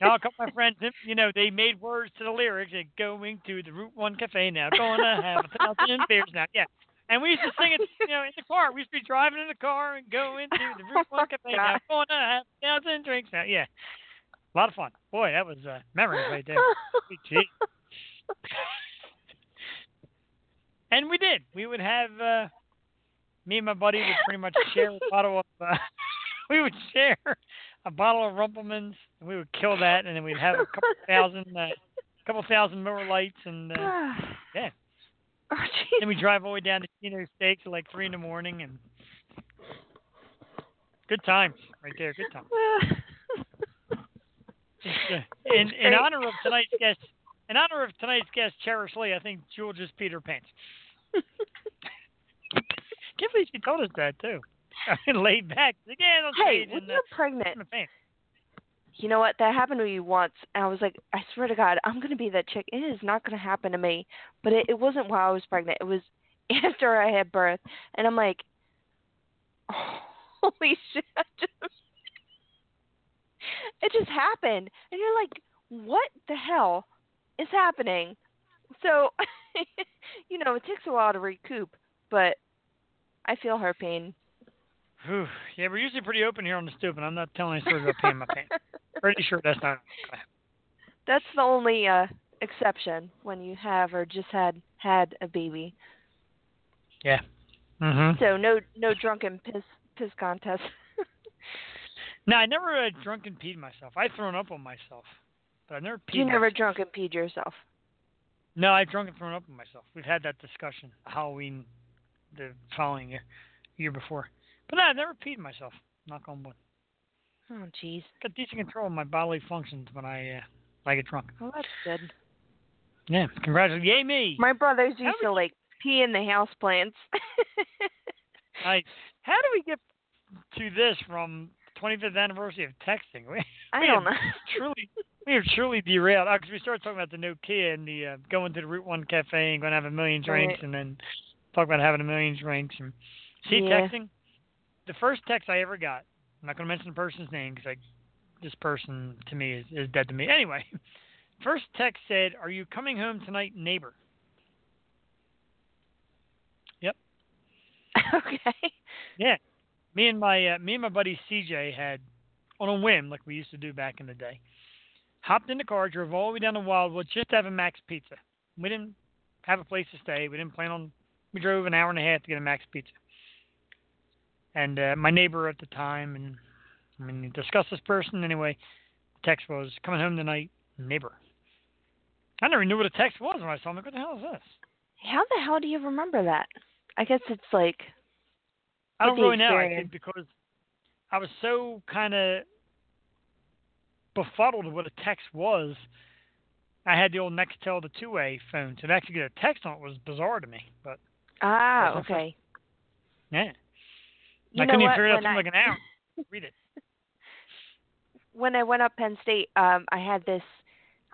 now a couple of my friends, you know, they made words to the lyrics. Like, going to the Route One Cafe now, gonna have a thousand beers now. Yeah. And we used to sing it, you know, in the car. We used to be driving in the car and go into the Route One Cafe now, gonna have a thousand drinks now. Yeah. A lot of fun. Boy, that was a memory right there. Gee. And we did. We would have uh me and my buddy would pretty much share a bottle of uh, we would share a bottle of Rumple Minze and we would kill that and then we'd have a couple thousand uh, couple thousand Miller lights and uh, yeah. Oh, then we drive all the way down to Geno's Steaks at like three in the morning and good times right there, good times. In in honor of tonight's guest in honor of tonight's guest, Cherish Lee, I think Jewel just Peter her pants. Can't believe she told us that too. I mean, laid back. Like, yeah, hey, when you're pregnant, my pants. you know what? That happened to me once, and I was like, I swear to God, I'm gonna be that chick. It is not gonna happen to me. But it, it wasn't while I was pregnant. It was after I had birth, and I'm like, oh, holy shit! I just- it just happened, and you're like, what the hell is happening? So, you know, it takes a while to recoup, but I feel her pain. Whew. Yeah, we're usually pretty open here on the stoop, and I'm not telling any stories about peeing my pain. Pretty sure that's not. That's the only uh exception when you have or just had had a baby. Yeah. Mhm. So no no drunken piss piss contest. No, I never uh, drunk and peed myself. I've thrown up on myself, but I never peed. you never drunk and peed yourself. No, I've drunk and thrown up on myself. We've had that discussion Halloween, the following year, year before. But no, I've never peed myself. Knock on wood. Oh jeez. Got decent control of my bodily functions when I uh, when I get drunk. Well that's good. Yeah, congratulations. Yay me. My brothers used to like pee in the house plants. Nice. How do we get to this from 25th anniversary of texting? We, I we don't know. truly, we have truly derailed. Because we started talking about the Nokia and the uh, going to the Route One Cafe and going to have a million drinks, Right. and then talk about having a million drinks and see Yeah. texting. The first text I ever got. I'm not going to mention the person's name because I, this person to me is, is dead to me. Anyway, first text said, "Are you coming home tonight, neighbor?" Yep. Okay. Yeah, me and my uh, me and my buddy CJ had on a whim, like we used to do back in the day. Hopped in the car, drove all the way down to Wildwood just to have a Mack's Pizza. We didn't have a place to stay. We didn't plan on. We drove an hour and a half to get a Mack's Pizza. And uh, my neighbor at the time, and I mean, discussed this person anyway. The text was coming home tonight, neighbor. I never knew what a text was when I saw him. Like, what the hell is this? How the hell do you remember that? I guess it's like I don't really know. I think because I was so kind of befuddled with what a text was. I had the old Nextel, the two-way phone, so to actually get a text on it was bizarre to me. But ah, okay. yeah, You I couldn't even figure it out for I- like an hour. Read it. when I went up Penn State, um, I had this.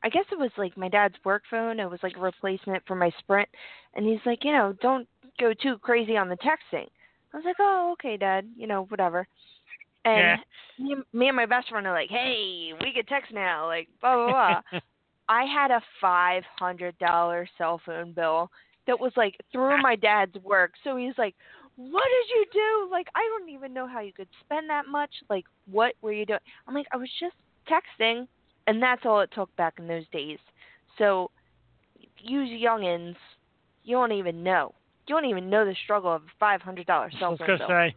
I guess it was like my dad's work phone. It was like a replacement for my Sprint, and he's like, you know, don't go too crazy on the texting. I was like, oh, okay, Dad. You know, whatever. And Yeah. me, and- me and my best friend are like, hey, we can text now. Like, blah blah blah. I had a five hundred dollar cell phone bill that was like through my dad's work. So he's like, "What did you do? Like, I don't even know how you could spend that much. Like, what were you doing?" I'm like, "I was just texting," and that's all it took back in those days. So, you youngins, you don't even know. You don't even know the struggle of a five hundred dollar I cell was phone gonna say,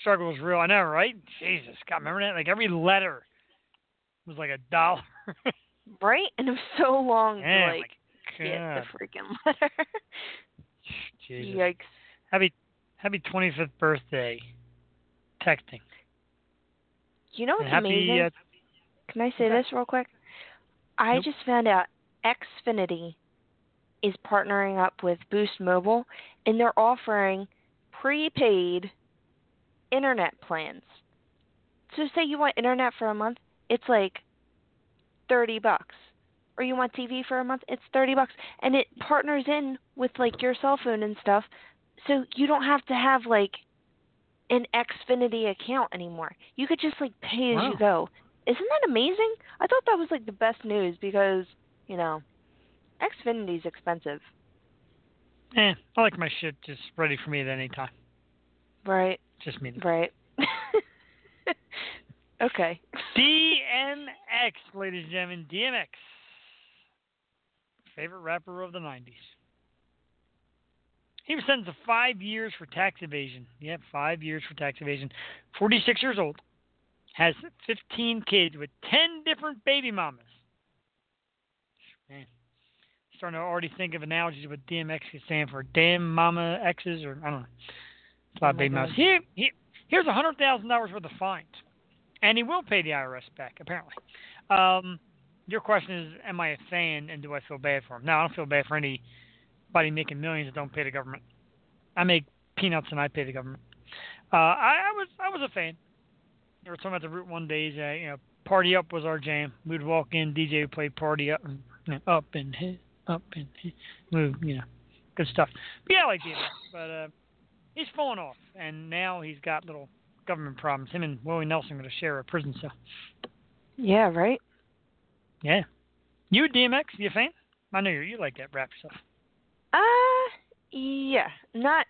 struggle was real. I know, right? Jesus, God, remember that? Like every letter was like a dollar. Right? And it was so long Man, to like get the freaking letter. Jesus. Yikes. Happy happy 25th birthday. Texting. You know what's happy amazing? uh, Can I say this real quick? I Nope. just found out Xfinity is partnering up with Boost Mobile and they're offering prepaid internet plans. So say you want internet for a month, it's like 30 bucks. Or you want TV for a month, it's 30 bucks. And it partners in with like your cell phone and stuff. So you don't have to have like an Xfinity account anymore. You could just like pay as Wow. you go. Isn't that amazing? I thought that was like the best news because, you know, Xfinity's expensive. eh, I like my shit just ready for me at any time. Right, Just me. right. okay. DMX, ladies and gentlemen, DMX. Favorite rapper of the 90s. He was sentenced to five years for tax evasion. Yep, five years for tax evasion. 46 years old. Has 15 kids with 10 different baby mamas. Man, starting to already think of analogies what DMX could stand for. Damn mama X's, or I don't know. It's a lot of God. mamas. He, he, here's a $100,000 worth of fines and he will pay the IRS back apparently. Um, your question is, am I a fan and do I feel bad for him? No, I don't feel bad for anybody making millions that don't pay the government. I make peanuts and I pay the government. Uh, I, I was I was a fan. They were talking about the Route One days. Uh, you know, Party Up was our jam. We'd walk in, DJ would play Party Up, and, you know, up and hit, up and move. You know, good stuff. But yeah, I like DMX, but uh, he's falling off, and now he's got little government problems. Him and Willie Nelson are going to share a prison cell. Yeah, right? Yeah. You DMX? You a fan? I know you you like that rap stuff. Uh yeah. Not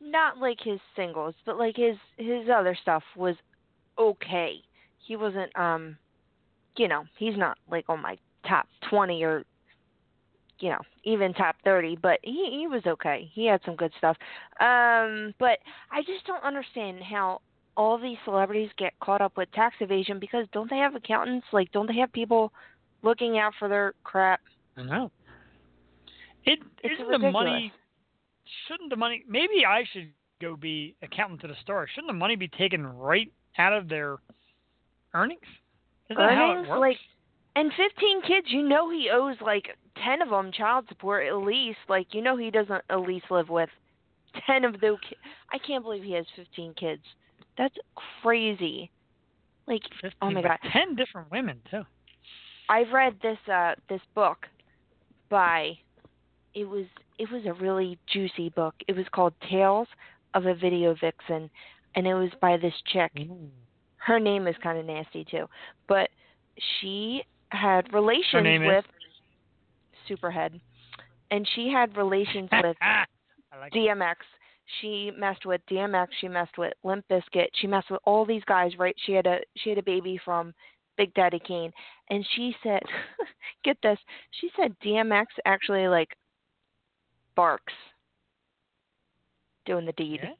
not like his singles, but like his his other stuff was okay. He wasn't um you know, he's not like on my top twenty or you know, even top thirty, but he he was okay. He had some good stuff. Um but I just don't understand how all these celebrities get caught up with tax evasion because don't they have accountants? Like don't they have people looking out for their crap? I know. It It's isn't the money. Shouldn't the money? Maybe I should go be accountant to the star. Shouldn't the money be taken right out of their earnings? Is that how it works? like and 15 kids you know he owes like 10 of them child support at least like you know he doesn't at least live with 10 of those kids. i can't believe he has 15 kids that's crazy like 15, oh my God. ten different women too. i've read this uh this book by it was it was a really juicy book it was called tales of a video vixen and it was by this chick her name is kind of nasty too, but she had relations name is? with Superhead, and she had relations with like it. DMX. She messed with DMX. She messed with Limp Bizkit. She messed with all these guys. Right? She had a she had a baby from Big Daddy Kane, and she said, "Get this." She said DMX actually like barks doing the deed Yeah?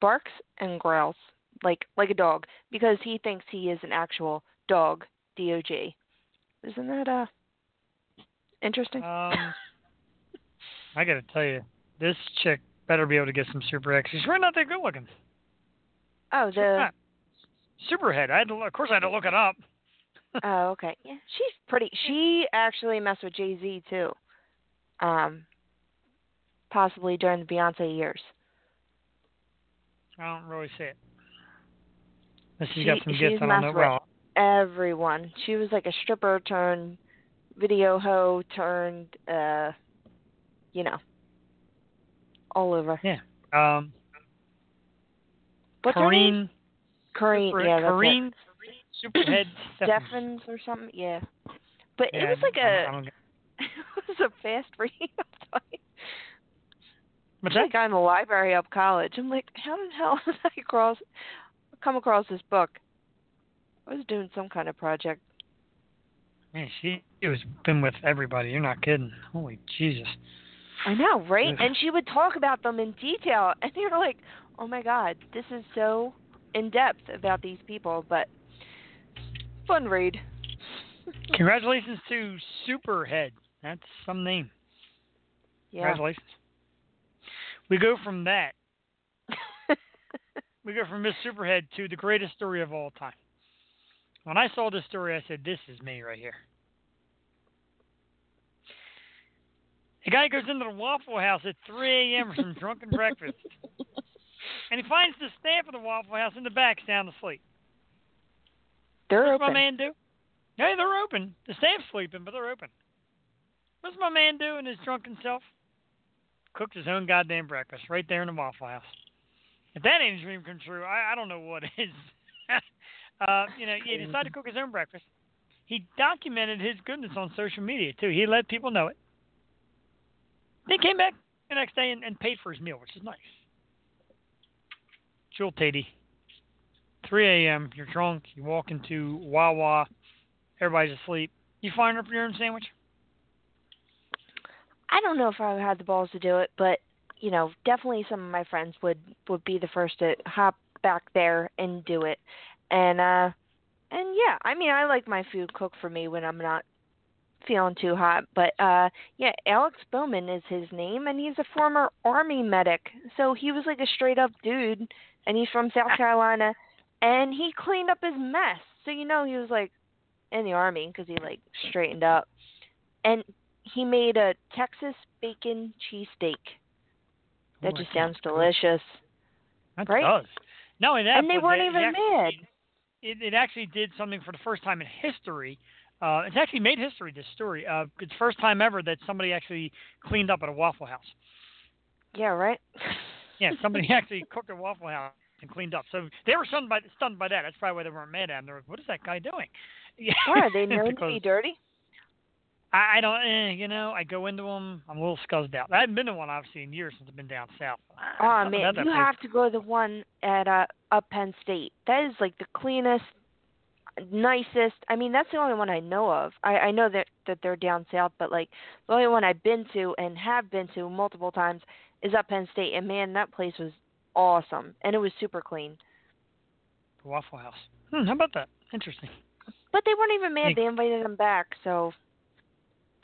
barks and growls like like a dog because he thinks he is an actual dog dog isn't that uh interesting Um, I got to tell you, this chick better be able to get some super X. She's really not that good looking. oh the. Superhead. I had to, of course I had to look it up. oh okay yeah she's pretty she actually messed with jay-z too um possibly during the beyonce years I don't really see it. Unless she's She- got some gifts I don't know. messed with- Well, everyone. She was like a stripper turned video hoe turned uh you know all over. Yeah. Um What's her name? Karrine Karrine, Super- yeah, that's Karrine Superhead. Stephens. Steffens or something, yeah. But Yeah, it was like I a I it was a fast read. What's I that? got in the library up college. I'm like, how the hell did I cross come across this book? I was doing some kind of project. Man, she it was been with everybody. You're not kidding. Holy Jesus. I know, right? And she would talk about them in detail, and you're like, oh my god, this is so in depth about these people. But fun read. Congratulations to Superhead. That's some name. Yeah. Congratulations. We go from that. We go from Miss Superhead to the greatest story of all time. When I saw this story, I said, "This is me right here." A guy goes into the Waffle House at 3 a.m. for some drunken breakfast, and he finds the staff of the Waffle House in the back sound asleep. They're open. What's my open. man do? Hey, they're open. The staff's sleeping, but they're open. What's my man do in his drunken self? Cooks his own goddamn breakfast right there in the Waffle House. If that ain't a dream come true, I, I don't know what is. Uh, you know, he decided to cook his own breakfast. He documented his goodness on social media too. He let people know it. Then he came back the next day and, and paid for his meal, which is nice. Jewel Tatey, 3 a.m. You're drunk. You walk into Wawa. Everybody's asleep. You find up your own sandwich. I don't know if I had the balls to do it, but you know, definitely some of my friends would would be the first to hop back there and do it. And uh and yeah, I mean, I like my food cooked for me when I'm not feeling too hot, but uh yeah, Alex Bowman is his name and he's a former army medic. So he was like a straight up dude and he's from South Carolina and he cleaned up his mess. So you know he was like in the army because he like straightened up. And he made a Texas bacon cheesesteak. That Ooh, just sounds delicious. That Right? does. Not only that, and they weren't even mad. It, it actually did something for the first time in history. Uh, it's actually made history. This story. Uh, it's first time ever that somebody actually cleaned up at a Waffle House. Yeah, right? Yeah, somebody actually cooked a Waffle House and cleaned up. So they were stunned by stunned by that. That's probably why they weren't mad at him. They were, what is that guy doing? Yeah, are they known to be dirty? I, I don't, eh, you know, I go into them. I'm a little scuzzed out. I haven't been to one obviously in years since I've been down south. Oh man, you place. have to go to the one at uh up Penn State. That is like the cleanest, nicest. I mean, that's the only one I know of. I I know that that they're down south, but like the only one I've been to and have been to multiple times is up Penn State. And man, that place was awesome, and it was super clean. The Waffle House. Hmm, how about that? Interesting. But they weren't even mad. They invited him back, so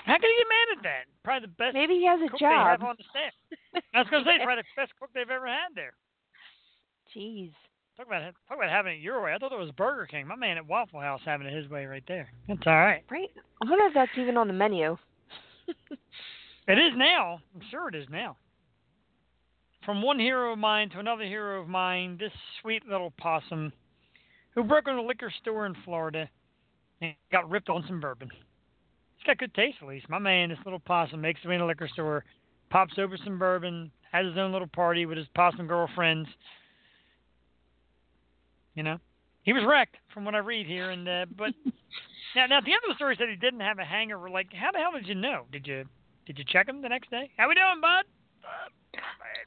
How can you get mad at that? Probably the best maybe he has a cook they have job. on the staff. I was gonna say, probably the best cook they've ever had there. Jeez. Talk about talk about having it your way. I thought it was Burger King. My man at Waffle House having it his way right there. That's all right. Right? I wonder if that's even on the menu. It is now. I'm sure it is now. From one hero of mine to another hero of mine, this sweet little possum who broke into a liquor store in Florida and got ripped on some bourbon. He's got good taste, at least. My man, this little possum, makes way in a liquor store, pops over some bourbon, has his own little party with his possum girlfriends. You know, he was wrecked from what I read here, and uh, but now, now at the end of the story said he didn't have a hangover. Like, how the hell did you know? Did you did you check him the next day? How we doing, bud?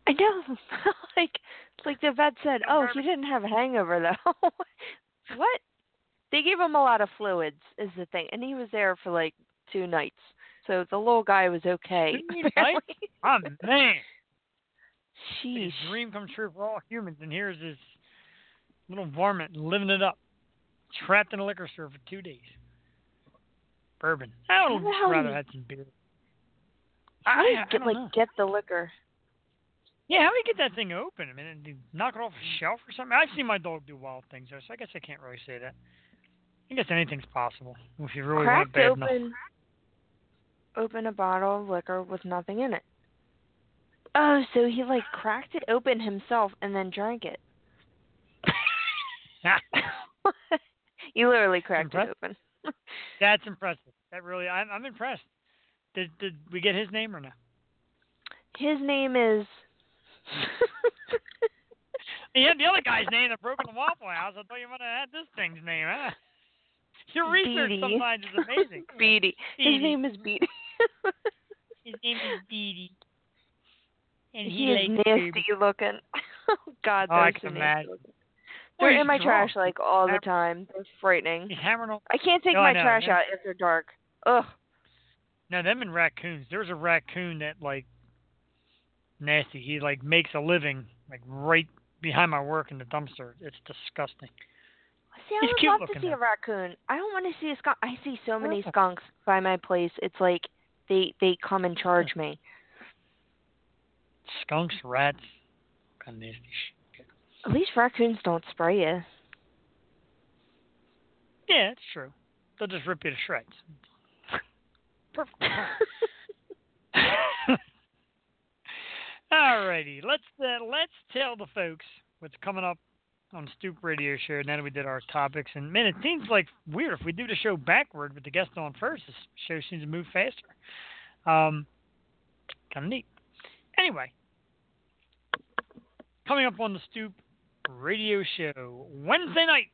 I know. like like the vet said, Oh, he didn't have a hangover though. what? They gave him a lot of fluids is the thing. And he was there for like two nights. So the little guy was okay. Oh man, Sheesh. dream come true for all humans, and here's this little varmint living it up, trapped in a liquor store for two days. Bourbon. I would hell rather had some beer. How do you get like know. get the liquor? Yeah, how do you get that thing open? I mean, knock it off a shelf or something? I've seen my dog do wild things, though, so I guess I can't really say that. I guess anything's possible if you really want it bad open enough. Open a bottle of liquor with nothing in it. Oh, so he like cracked it open himself and then drank it. you literally cracked Impressive. it open. That's impressive. That really, I'm, I'm impressed. Did did we get his name or no? His name is. He had the other guy's name that broke in the Waffle House. I thought you might have had this thing's name, huh? Your research Beatty. sometimes is amazing. Beatty. Beatty. His name is Beatty. His name is Beatty. And he, he, is likes nasty bourbon. looking. oh God, Oh, I those can are imagine. They're in my drunk. trash like all the time. They're frightening. He's hammering. I can't take I my know, trash yeah. out after dark. Ugh. No, them and raccoons. There's a raccoon that like nasty. He like makes a living like right behind my work in the dumpster. It's disgusting. See, I would cute love to see though. a raccoon. I don't want to see a skunk. I see so many skunks by my place. It's like they they come and charge me. Skunks, rats, kind of nasty shit. At least raccoons don't spray you. Yeah, it's true. They'll just rip you to shreds. Perfect. Alrighty, let's uh, let's tell the folks what's coming up on Stoop Radio Show. and then we did our topics, and man, it seems like weird if we do the show backward with the guest on first. This show seems to move faster. Um, kind of neat. Anyway, coming up on the Stoop Radio Show Wednesday night.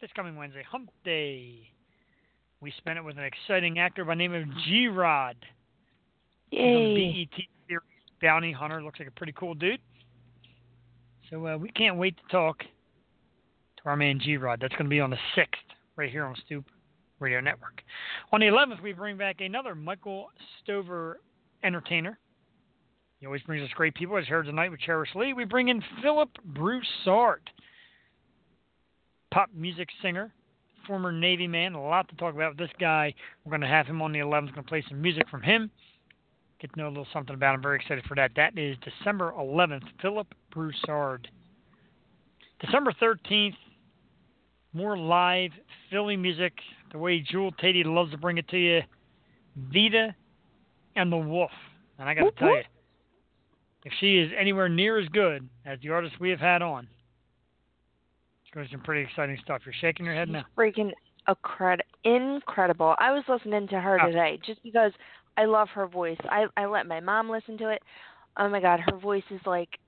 This coming Wednesday, Hump Day. We spent it with an exciting actor by the name of G Rod. The Yay. BET series Bounty Hunter. Looks like a pretty cool dude. So uh, we can't wait to talk to our man G Rod. That's going to be on the 6th, right here on Stoop Radio Network. On the 11th, we bring back another Michael Stover entertainer. He always brings us great people. As heard tonight with Cherish Lee, we bring in Philip Broussard, pop music singer, former Navy man. A lot to talk about with this guy. We're going to have him on the 11th. Going to play some music from him get to know a little something about him. Very excited for that. That is December 11th, Philip Broussard. December 13th, more live Philly music, the way Jewel Tatey loves to bring it to you. Vita and the Wolf. And I got to tell you, if she is anywhere near as good as the artists we have had on, it's going to be some pretty exciting stuff. You're shaking your head now. Freaking accred- incredible. I was listening to her Oh. today just because I love her voice. I I let my mom listen to it. Oh my god, her voice is like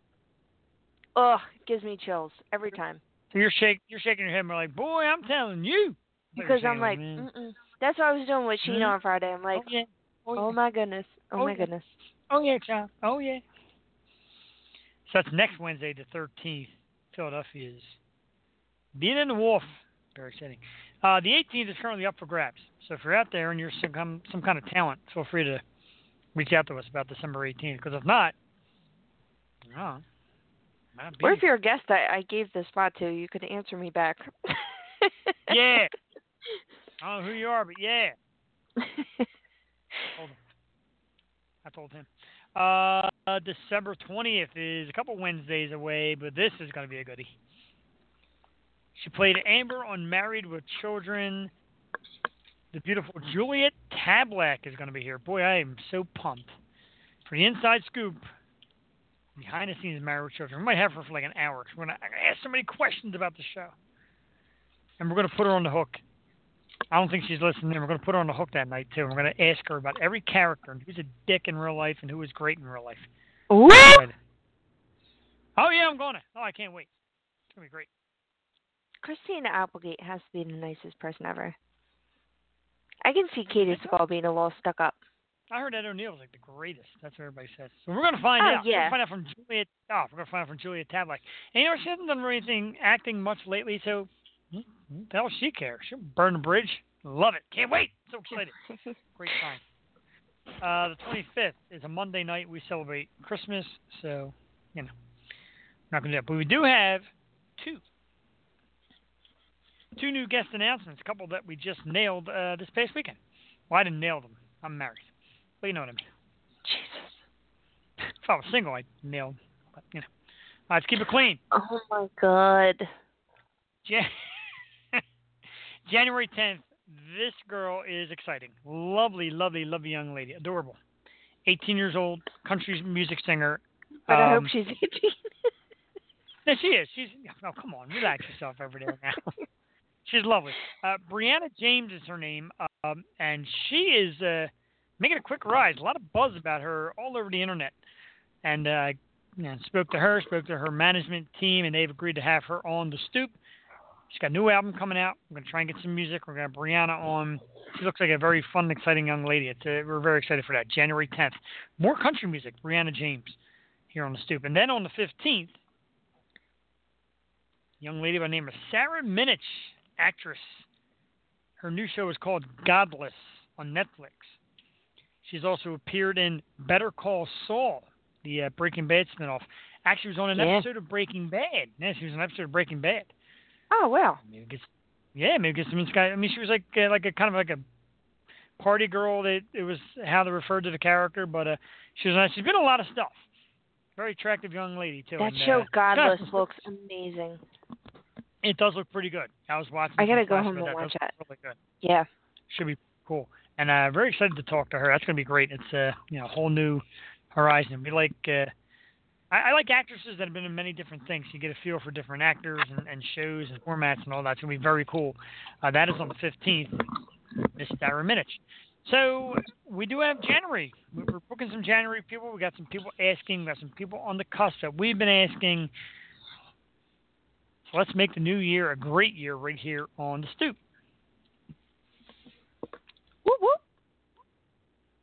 ugh, gives me chills every time. So you're shake, you're shaking your head. and like, boy, I'm telling you. Because I'm like, mm-mm. that's what I was doing with Sheena Mhm. on Friday. I'm like, oh yeah, oh, oh yeah. my goodness, oh, Oh, my yeah. goodness. Oh yeah, child. Oh yeah. So that's next Wednesday, the thirteenth. Philadelphia's Vita and the Wolf. Very exciting. Uh, the 18th is currently up for grabs. So if you're out there and you're some kind- some kind of talent, feel free to reach out to us about December 18th. Because if not, be. Or if you're a guest I, I gave the spot to, you could answer me back. yeah. I don't know who you are, but yeah. Told. I told him. Uh, December 20th is a couple Wednesdays away, but this is going to be a goodie. She played Amber on Married with Children. The beautiful Juliet Tablak is going to be here. Boy, I am so pumped. For the inside scoop, behind the scenes of Married with Children. We might have her for like an hour. 'cause We're going to ask so many questions about the show. And we're going to put her on the hook. I don't think she's listening. We're going to put her on the hook that night too. And we're going to ask her about every character and who's a dick in real life and who is great in real life. Woo! Oh yeah, I'm going to. Oh, I can't wait. It's going to be great. Christina Applegate has to be the nicest person ever. I can see Katey Sagal being a little stuck up. I heard Ed O'Neill was like the greatest. That's what everybody says. So we're going to find Oh, out. We're going to find out from Juliet. Oh, we're to find out from Juliet Tablak. And you know she hasn't done anything acting much lately, so hmm, the hell she cares? She'll burn the bridge. Love it. Can't wait. So excited. Great time. Uh, the 25th is a Monday night. We celebrate Christmas, so you know, not gonna do that. But we do have two, two new guest announcements. A couple that we just nailed uh, this past weekend. Well, I didn't nail them. I'm married, but you know what I mean. Jesus. If I was single, I'd nail. But you know, All right, let's keep it clean. Oh my god. Jan- January 10th. This girl is exciting. Lovely, lovely, lovely young lady. Adorable. 18 years old, country music singer. But I hope Um, she's 18. No, she is. She's. Oh, come on, relax yourself over there now. she's lovely. Uh, Brianna James is her name, um, and she is uh, making a quick rise. A lot of buzz about her all over the internet. And uh, you know, spoke to her, spoke to her management team, and they've agreed to have her on the stoop. She's got a new album coming out. We're going to try and get some music. We're going to have Brianna on. She looks like a very fun, exciting young lady. It's uh, we're very excited for that. January 10th. More country music. Brianna James here on the stoop. And then on the 15th, young lady by the name of Sarah Minich, actress. Her new show is called Godless on Netflix. She's also appeared in Better Call Saul, the uh, Breaking Bad spinoff. Actually, was on an Yeah. episode of Breaking Bad. Yeah, she was on an episode of Breaking Bad. Oh wow. Maybe get, yeah, maybe get some insight. I mean, she was like uh, like a kind of like a party girl. That it was how they referred to the character, but uh, she was nice. She's been a lot of stuff. Very attractive young lady too. That and, show uh, Godless yeah, looks amazing. It does look pretty good. I was watching. I gotta go home and watch That. Really. Yeah. Should be cool. And uh, very excited to talk to her. That's gonna be great. It's a you know whole new horizon. We like. Uh, I, I like actresses that have been in many different things. You get a feel for different actors and, and shows and formats and all that. It's gonna be very cool. Uh, that is on the 15th. Miss Sarah Minich. So we do have January. We- We're booking some January people. We got some people asking. We got some people on the cusp that we've been asking. So let's make the new year a great year right here on the stoop. Whoop whoop.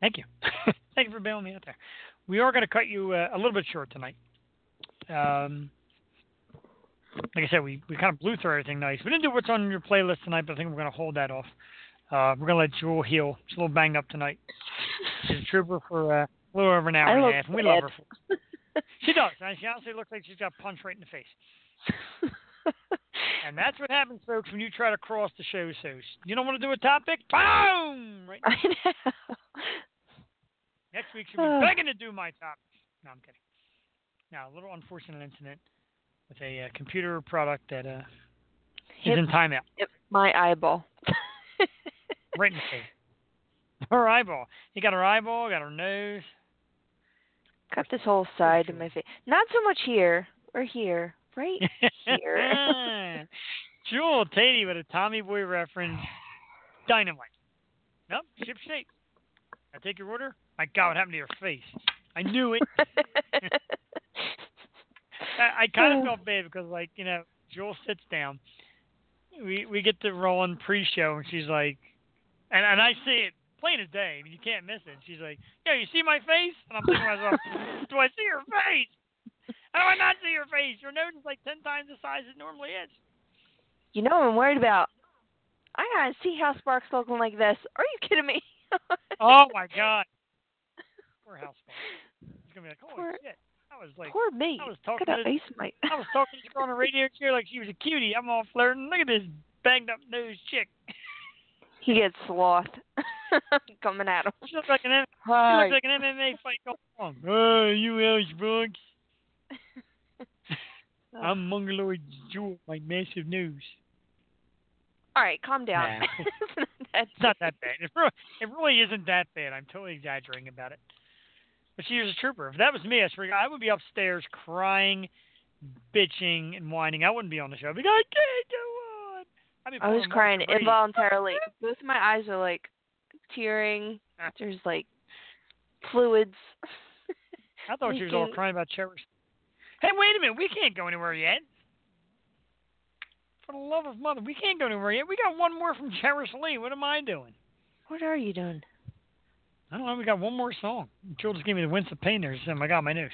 Thank you. Thank you for bailing me out there. We are going to cut you uh, a little bit short tonight. Um, like I said, we, we kind of blew through everything nice. We didn't do what's on your playlist tonight, but I think we're going to hold that off. Uh, we're going to let Jewel heal. She's a little banged up tonight. She's a trooper for uh, a little over an hour I and a half. And we love her for. She does. And she honestly looks like she's got punched right in the face. And that's what happens, folks, when you try to cross the show's host. You don't want to do a topic? Boom! Right I know. Next week she'll be begging to do my topic. No, I'm kidding. Now, a little unfortunate incident with a uh, computer product that uh, is Hit in timeout. hit my eyeball. Right in the face. Her eyeball. You got her eyeball, got her nose. Got this whole side of my face. Not so much here or here. Right here. Jewel Tatey with a Tommy Boy reference. Dynamite. Nope, ship shape. I take your order. My God, what happened to your face? I knew it. I, I kind of felt bad because, like, you know, Jewel sits down. We we get to roll on pre-show, and she's like, and and I see it plain as day. I mean, you can't miss it. She's like, "Yeah, you see my face?" And I'm thinking to myself, "Do I see your face? How do I not see your face? Your nose is like ten times the size it normally is." you know what I'm worried about? I gotta see Hal Sparks looking like this. Are you kidding me? Oh my God! Poor Hal Sparks. It's gonna be like, "Holy Poor- shit!" I was like, Poor me. I was talking to my I was talking to her on the radio chair like she was a cutie. I'm all flirting. Look at this banged up nosed chick. He gets sloth coming at him. She looks like an she looks like an MMA fight going on. Oh, you Alex Brooks. I'm Mongoloid Jewel, my massive nose. All right, calm down. That's It's not that bad. It really, it really isn't that bad. I'm totally exaggerating about it. But she was a trooper. If that was me, I swear, I would be upstairs crying, bitching, and whining. I wouldn't be on the show. I'd be like, I can't go on. I'd be I was crying Martha involuntarily. Both of my eyes are like tearing. Ah. There's like fluids. I thought she was all crying about Cherish. Hey, wait a minute. We can't go anywhere yet. For the love of mother, we can't go anywhere yet. We got one more from Cherish Lee. What am I doing? What are you doing? I don't know. We got one more song. Jill just gave me the wince of pain there. So I got my news.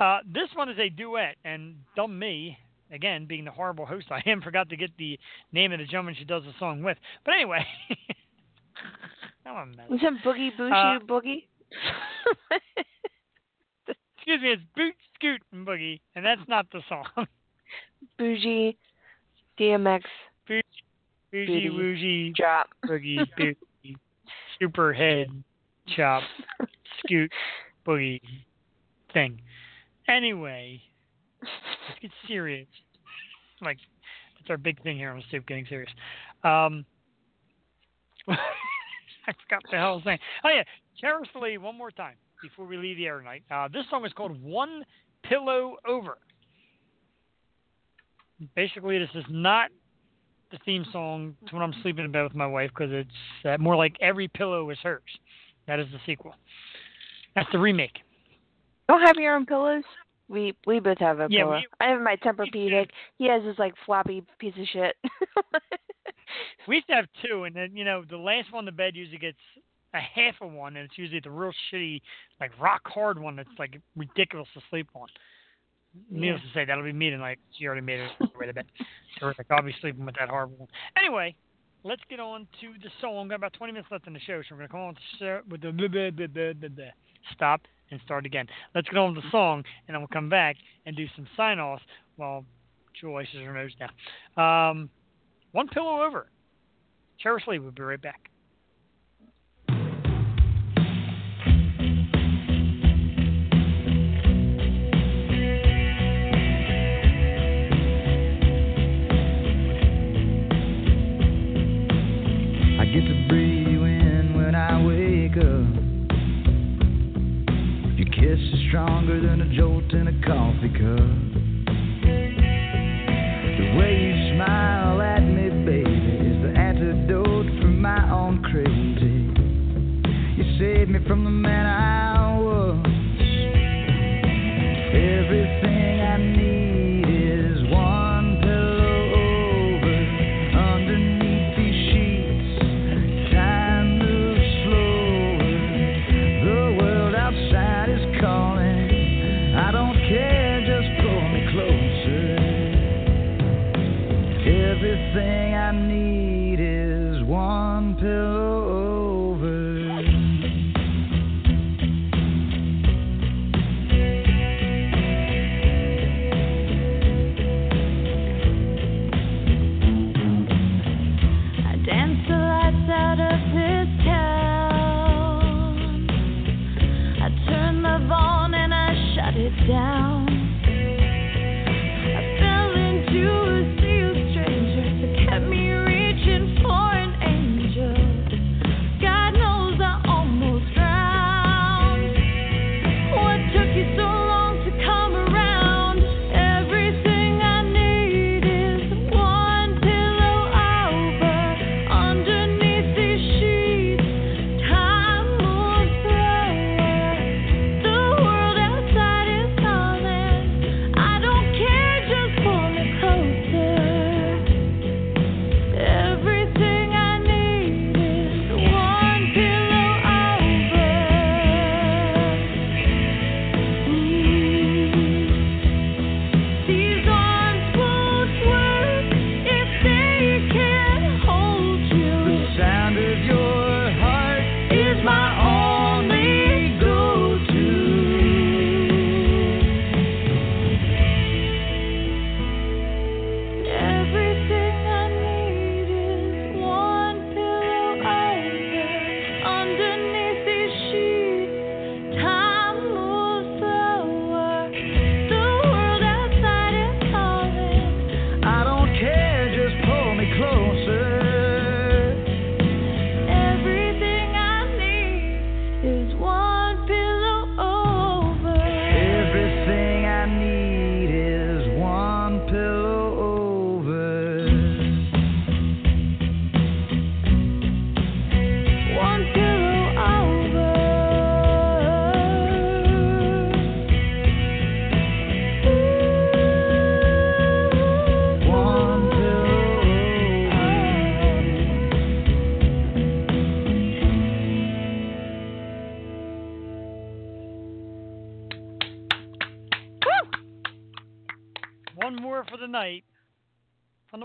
Uh, this one is a duet, and dumb me, again, being the horrible host I am, forgot to get the name of the gentleman she does the song with. But anyway. I'm a mess. Was it Boogie Uh, Boogie? Excuse me, it's Boot Scoot and Boogie, and that's not the song. Bougie DMX Bougie, Booty. Woogie, drop. Boogie, Boogie, Superhead, Chop, Scoot, Boogie, thing. Anyway, let's get serious. Like, that's our big thing here on the Stoop, getting serious. Um, I forgot the hell I was saying. Oh, yeah, Cherish Lee, one more time before we leave the air tonight. Uh, this song is called One Pillow Over. Basically, this is not the theme song to when I'm sleeping in bed with my wife because it's uh, more like every pillow is hers. That is the sequel. That's the remake. Don't have your own pillows. We we both have a Yeah, pillow. we- I have my Tempur-Pedic. He has this like floppy piece of shit. We used to have two, and then you know the last one, in the bed usually gets a half of one, and it's usually the real shitty, like rock hard one that's like ridiculous to sleep on. Needless to say, that'll be me tonight. She already made it right a bit. Terrific. I'll be sleeping with that hard one. Anyway, let's get on to the song. Got about 20 minutes left in the show, so we're gonna come on to with the blah, blah, blah, blah, blah, blah. stop and start again. Let's get on to the song, and then we'll come back and do some sign offs while Joyce is her nose down. Um, one pillow over. Cherish Lee. We'll be right back. Kiss is stronger than a jolt in a coffee cup. The way you smile at me, baby, is the antidote for my own crazy. You saved me from the man I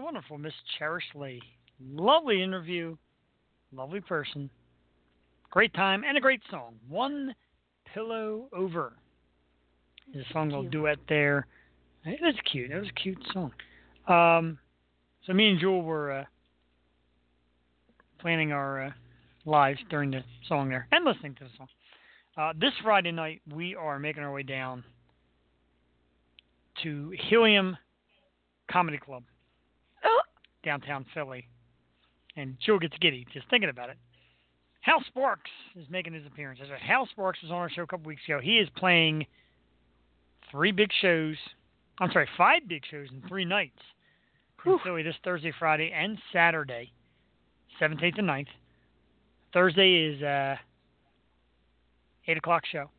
wonderful Miss Cherish Lee. Lovely interview, lovely person, great time, and a great song. One Pillow Over is a song they'll Cute. duet there. It is cute. It was a cute song. Um, so me and Jewel were uh, planning our uh, lives during the song there and listening to the song. Uh, this Friday night, we are making our way down to Helium Comedy Club, downtown Philly. And Joe gets giddy just thinking about it. Hal Sparks is making his appearance. As Hal Sparks was on our show a couple weeks ago. He is playing three big shows. I'm sorry, five big shows in three nights in Philly this Thursday, Friday, and Saturday, 17th and 9th. Thursday is uh, 8 o'clock show.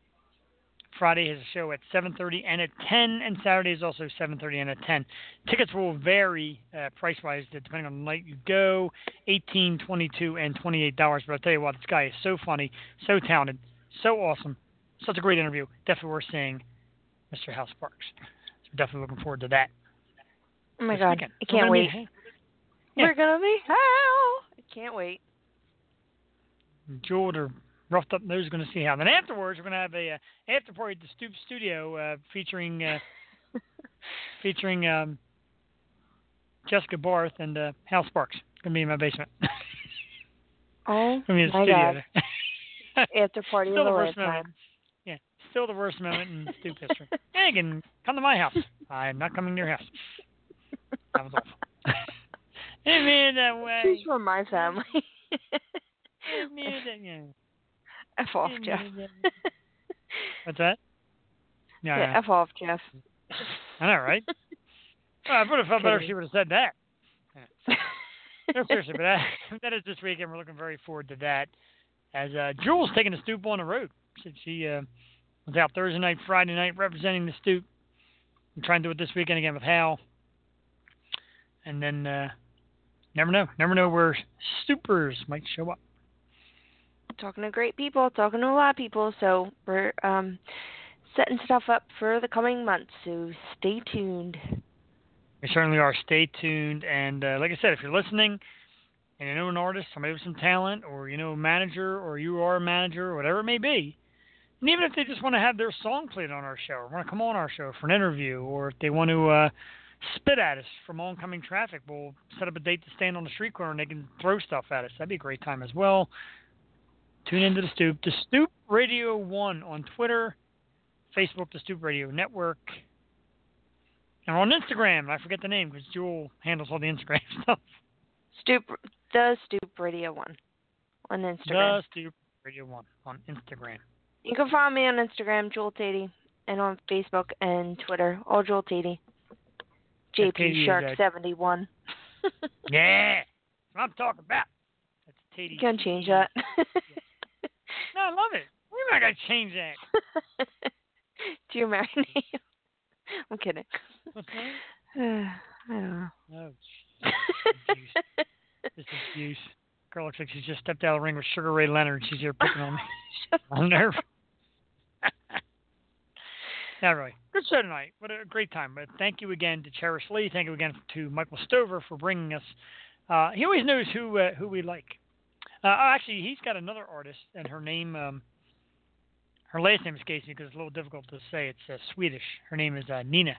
Friday has a show at 7:30 and at 10, and Saturday is also 7:30 and at 10. Tickets will vary uh, price-wise depending on the night you go, 18, 22, and 28 dollars. But I'll tell you what, this guy is so funny, so talented, so awesome, such a great interview. Definitely worth seeing, Mr. Hal Sparks. So definitely looking forward to that. Oh my god, weekend. I can't gonna wait. be- Yeah. We're gonna be hell. I can't wait. With her roughed up nose is going to see Hal. Then afterwards, we're going to have a uh, after party at the Stoop Studio uh, featuring uh, featuring um, Jessica Barth and uh, Hal Sparks. Going to be in my basement. Oh to be my studio. god. After party Still the worst moment. Yeah, still the worst moment in Stoop history. Hey, can come to my house. I'm not coming to your house. That was awful. Didn't mean that way. She's from my family. Mean it that- yeah. F off, Jeff. mean it What's that? Yeah, yeah, yeah. F off, Jeff. I know, right? Well, I would have felt better if Kidding. she would have said that. Yeah. No, seriously, but that, that is this weekend. We're looking very forward to that. As uh, Jules taking the stoop on the road. She, she uh, was out Thursday night, Friday night, representing the stoop. I'm trying to do it this weekend again with Hal. And then, uh, never know. Never know where stoopers might show up. Talking to great people, talking to a lot of people, so we're um setting stuff up for the coming months, so stay tuned. We certainly are. Stay tuned. And uh, like I said, if you're listening and you know an artist, somebody with some talent, or you know a manager, or you are a manager, or whatever it may be, and even if they just want to have their song played on our show, or want to come on our show for an interview, or if they want to uh, spit at us from oncoming traffic, we'll set up a date to stand on the street corner and they can throw stuff at us. That'd be a great time as well. Tune into the Stoop. The Stoop Radio 1 on Twitter, Facebook, the Stoop Radio Network. And on Instagram. I forget the name because Jewel handles all the Instagram stuff. Stoop the Stoop Radio one on Instagram. The Stoop Radio 1 on Instagram. You can find me on Instagram, Jewel Tatey, and on Facebook and Twitter, all Jewel Tatey. JP Shark seventy one. Yeah. That's what I'm talking about. That's Tatey. You can change that. No, I love it. We're not to change that. Do you marry me? I'm kidding. That? I don't know. Oh, Abuse. This is abuse. Girl looks like she's just stepped out of the ring with Sugar Ray Leonard. She's here picking on me. I'm nervous. Not really. Good show tonight. What a great time. But thank you again to Cherish Lee. Thank you again to Michael Stover for bringing us. Uh, he always knows who uh, who we like. Uh, oh, actually, he's got another artist, and her name, um, her last name escapes me because it's a little difficult to say. It's uh, Swedish. Her name is uh, Nina.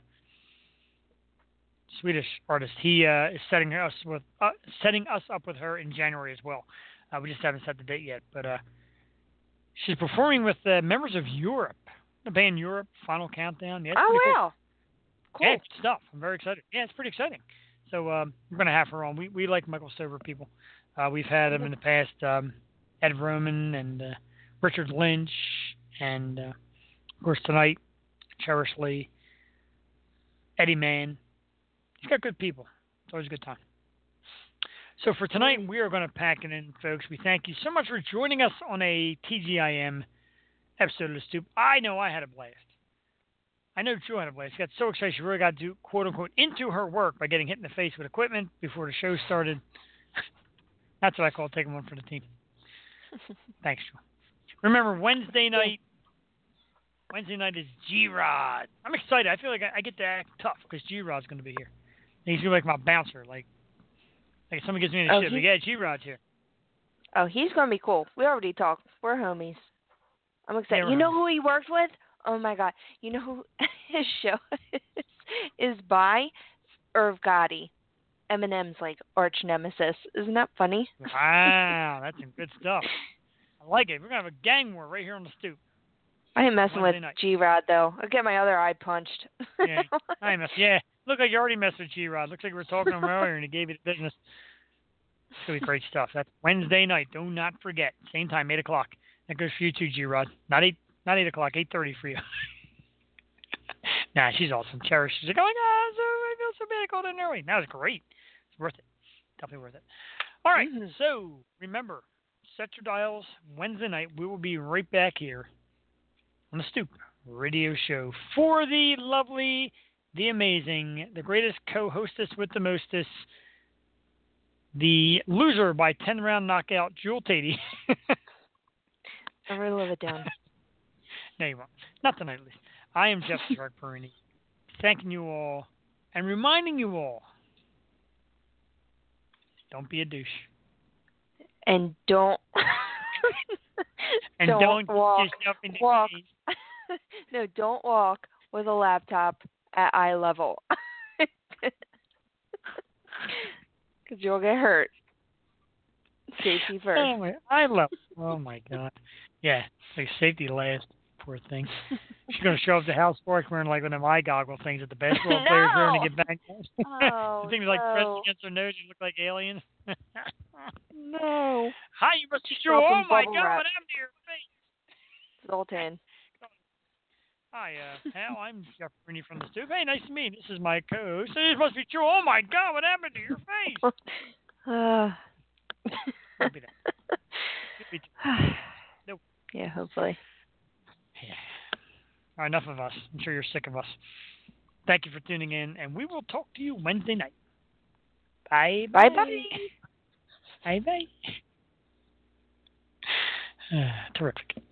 Swedish artist. He uh, is setting us with uh, setting us up with her in January as well. Uh, we just haven't set the date yet, but uh, she's performing with uh, members of Europe, the band Europe. Final Countdown. Yeah, Oh pretty cool. Cool. Yeah, stuff. I'm very excited. Yeah, it's pretty exciting. So um, we're gonna have her on. We we like Michael Stover people. Uh, we've had them in the past. Um, Ed Roman and uh, Richard Lynch, and uh, of course tonight, Cherish Lee, Eddie Mann. He's got good people. It's always a good time. So for tonight, we are going to pack it in, folks. We thank you so much for joining us on a TGIM episode of The Stoop. I know I had a blast. I know Drew had a blast. She got so excited she really got to quote unquote into her work by getting hit in the face with equipment before the show started. That's what I call taking one for the team. Thanks, Drew. Remember Wednesday night. Wednesday night is G Rod. I'm excited. I feel like I, I get to act tough because G Rod's going to be here. And he's going to be like my bouncer. Like, like if someone gives me any Oh, shit, he- like, yeah, G Rod's here. Oh, he's gonna be cool. We already talked. We're homies. I'm excited. we're you know homies. who he worked with? Oh my god. You know who his show is, is by Irv Gotti, Eminem's like arch nemesis. Isn't that funny? Wow, that's some good stuff. I like it. We're going to have a gang war right here on the stoop. I ain't messing with. G Rod though. I'll get my other eye punched. Yeah, I mess. Yeah, look like you already messed with G Rod. Looks like we were talking to him earlier and he gave you the business. It's gonna be great stuff. That's Wednesday night. Do not forget. Same time, eight o'clock. That goes for you too, G Rod. Not eight, not eight o'clock. Eight thirty for you. nah, she's awesome. Cherish. She's like, oh my god, so, I feel so bad I called in early. That was great. Worth it. Definitely worth it. All right, Mhm. so remember, set your dials. Wednesday night, we will be right back here on the Stoop Radio Show for the lovely, the amazing, the greatest co-hostess with the mostest, the loser by ten round knockout, Jewel Tatey. Never live it down. no, you won't. Not tonight, at least. I am Jeff Shark Perini, thanking you all and reminding you all don't be a douche. And don't. And don't, don't, walk. walk. no, don't walk with a laptop at eye level. Because you'll get hurt. Safety first. Oh my, I love. Oh my God. Yeah, like safety last. Poor thing. She's gonna show up to house park wearing like one of my goggle things that the basketball players wear when they No. get back. Oh, the things like pressed against her nose, you look like aliens. No. Hi, you must be sure. Oh my God, wrap. what happened to your face? Zoltan. Hi, uh, Hal. I'm Jeff Rooney from the Stoop. Hey, nice to meet you. This is my co-host. This must be true. Oh my God, what happened to your face? Uh, Won't be that. It'll be true. Nope. Yeah, hopefully. Yeah. All right, enough of us. I'm sure you're sick of us. Thank you for tuning in, and we will talk to you Wednesday night. Bye Bye bye. bye. Bye bye. Terrific.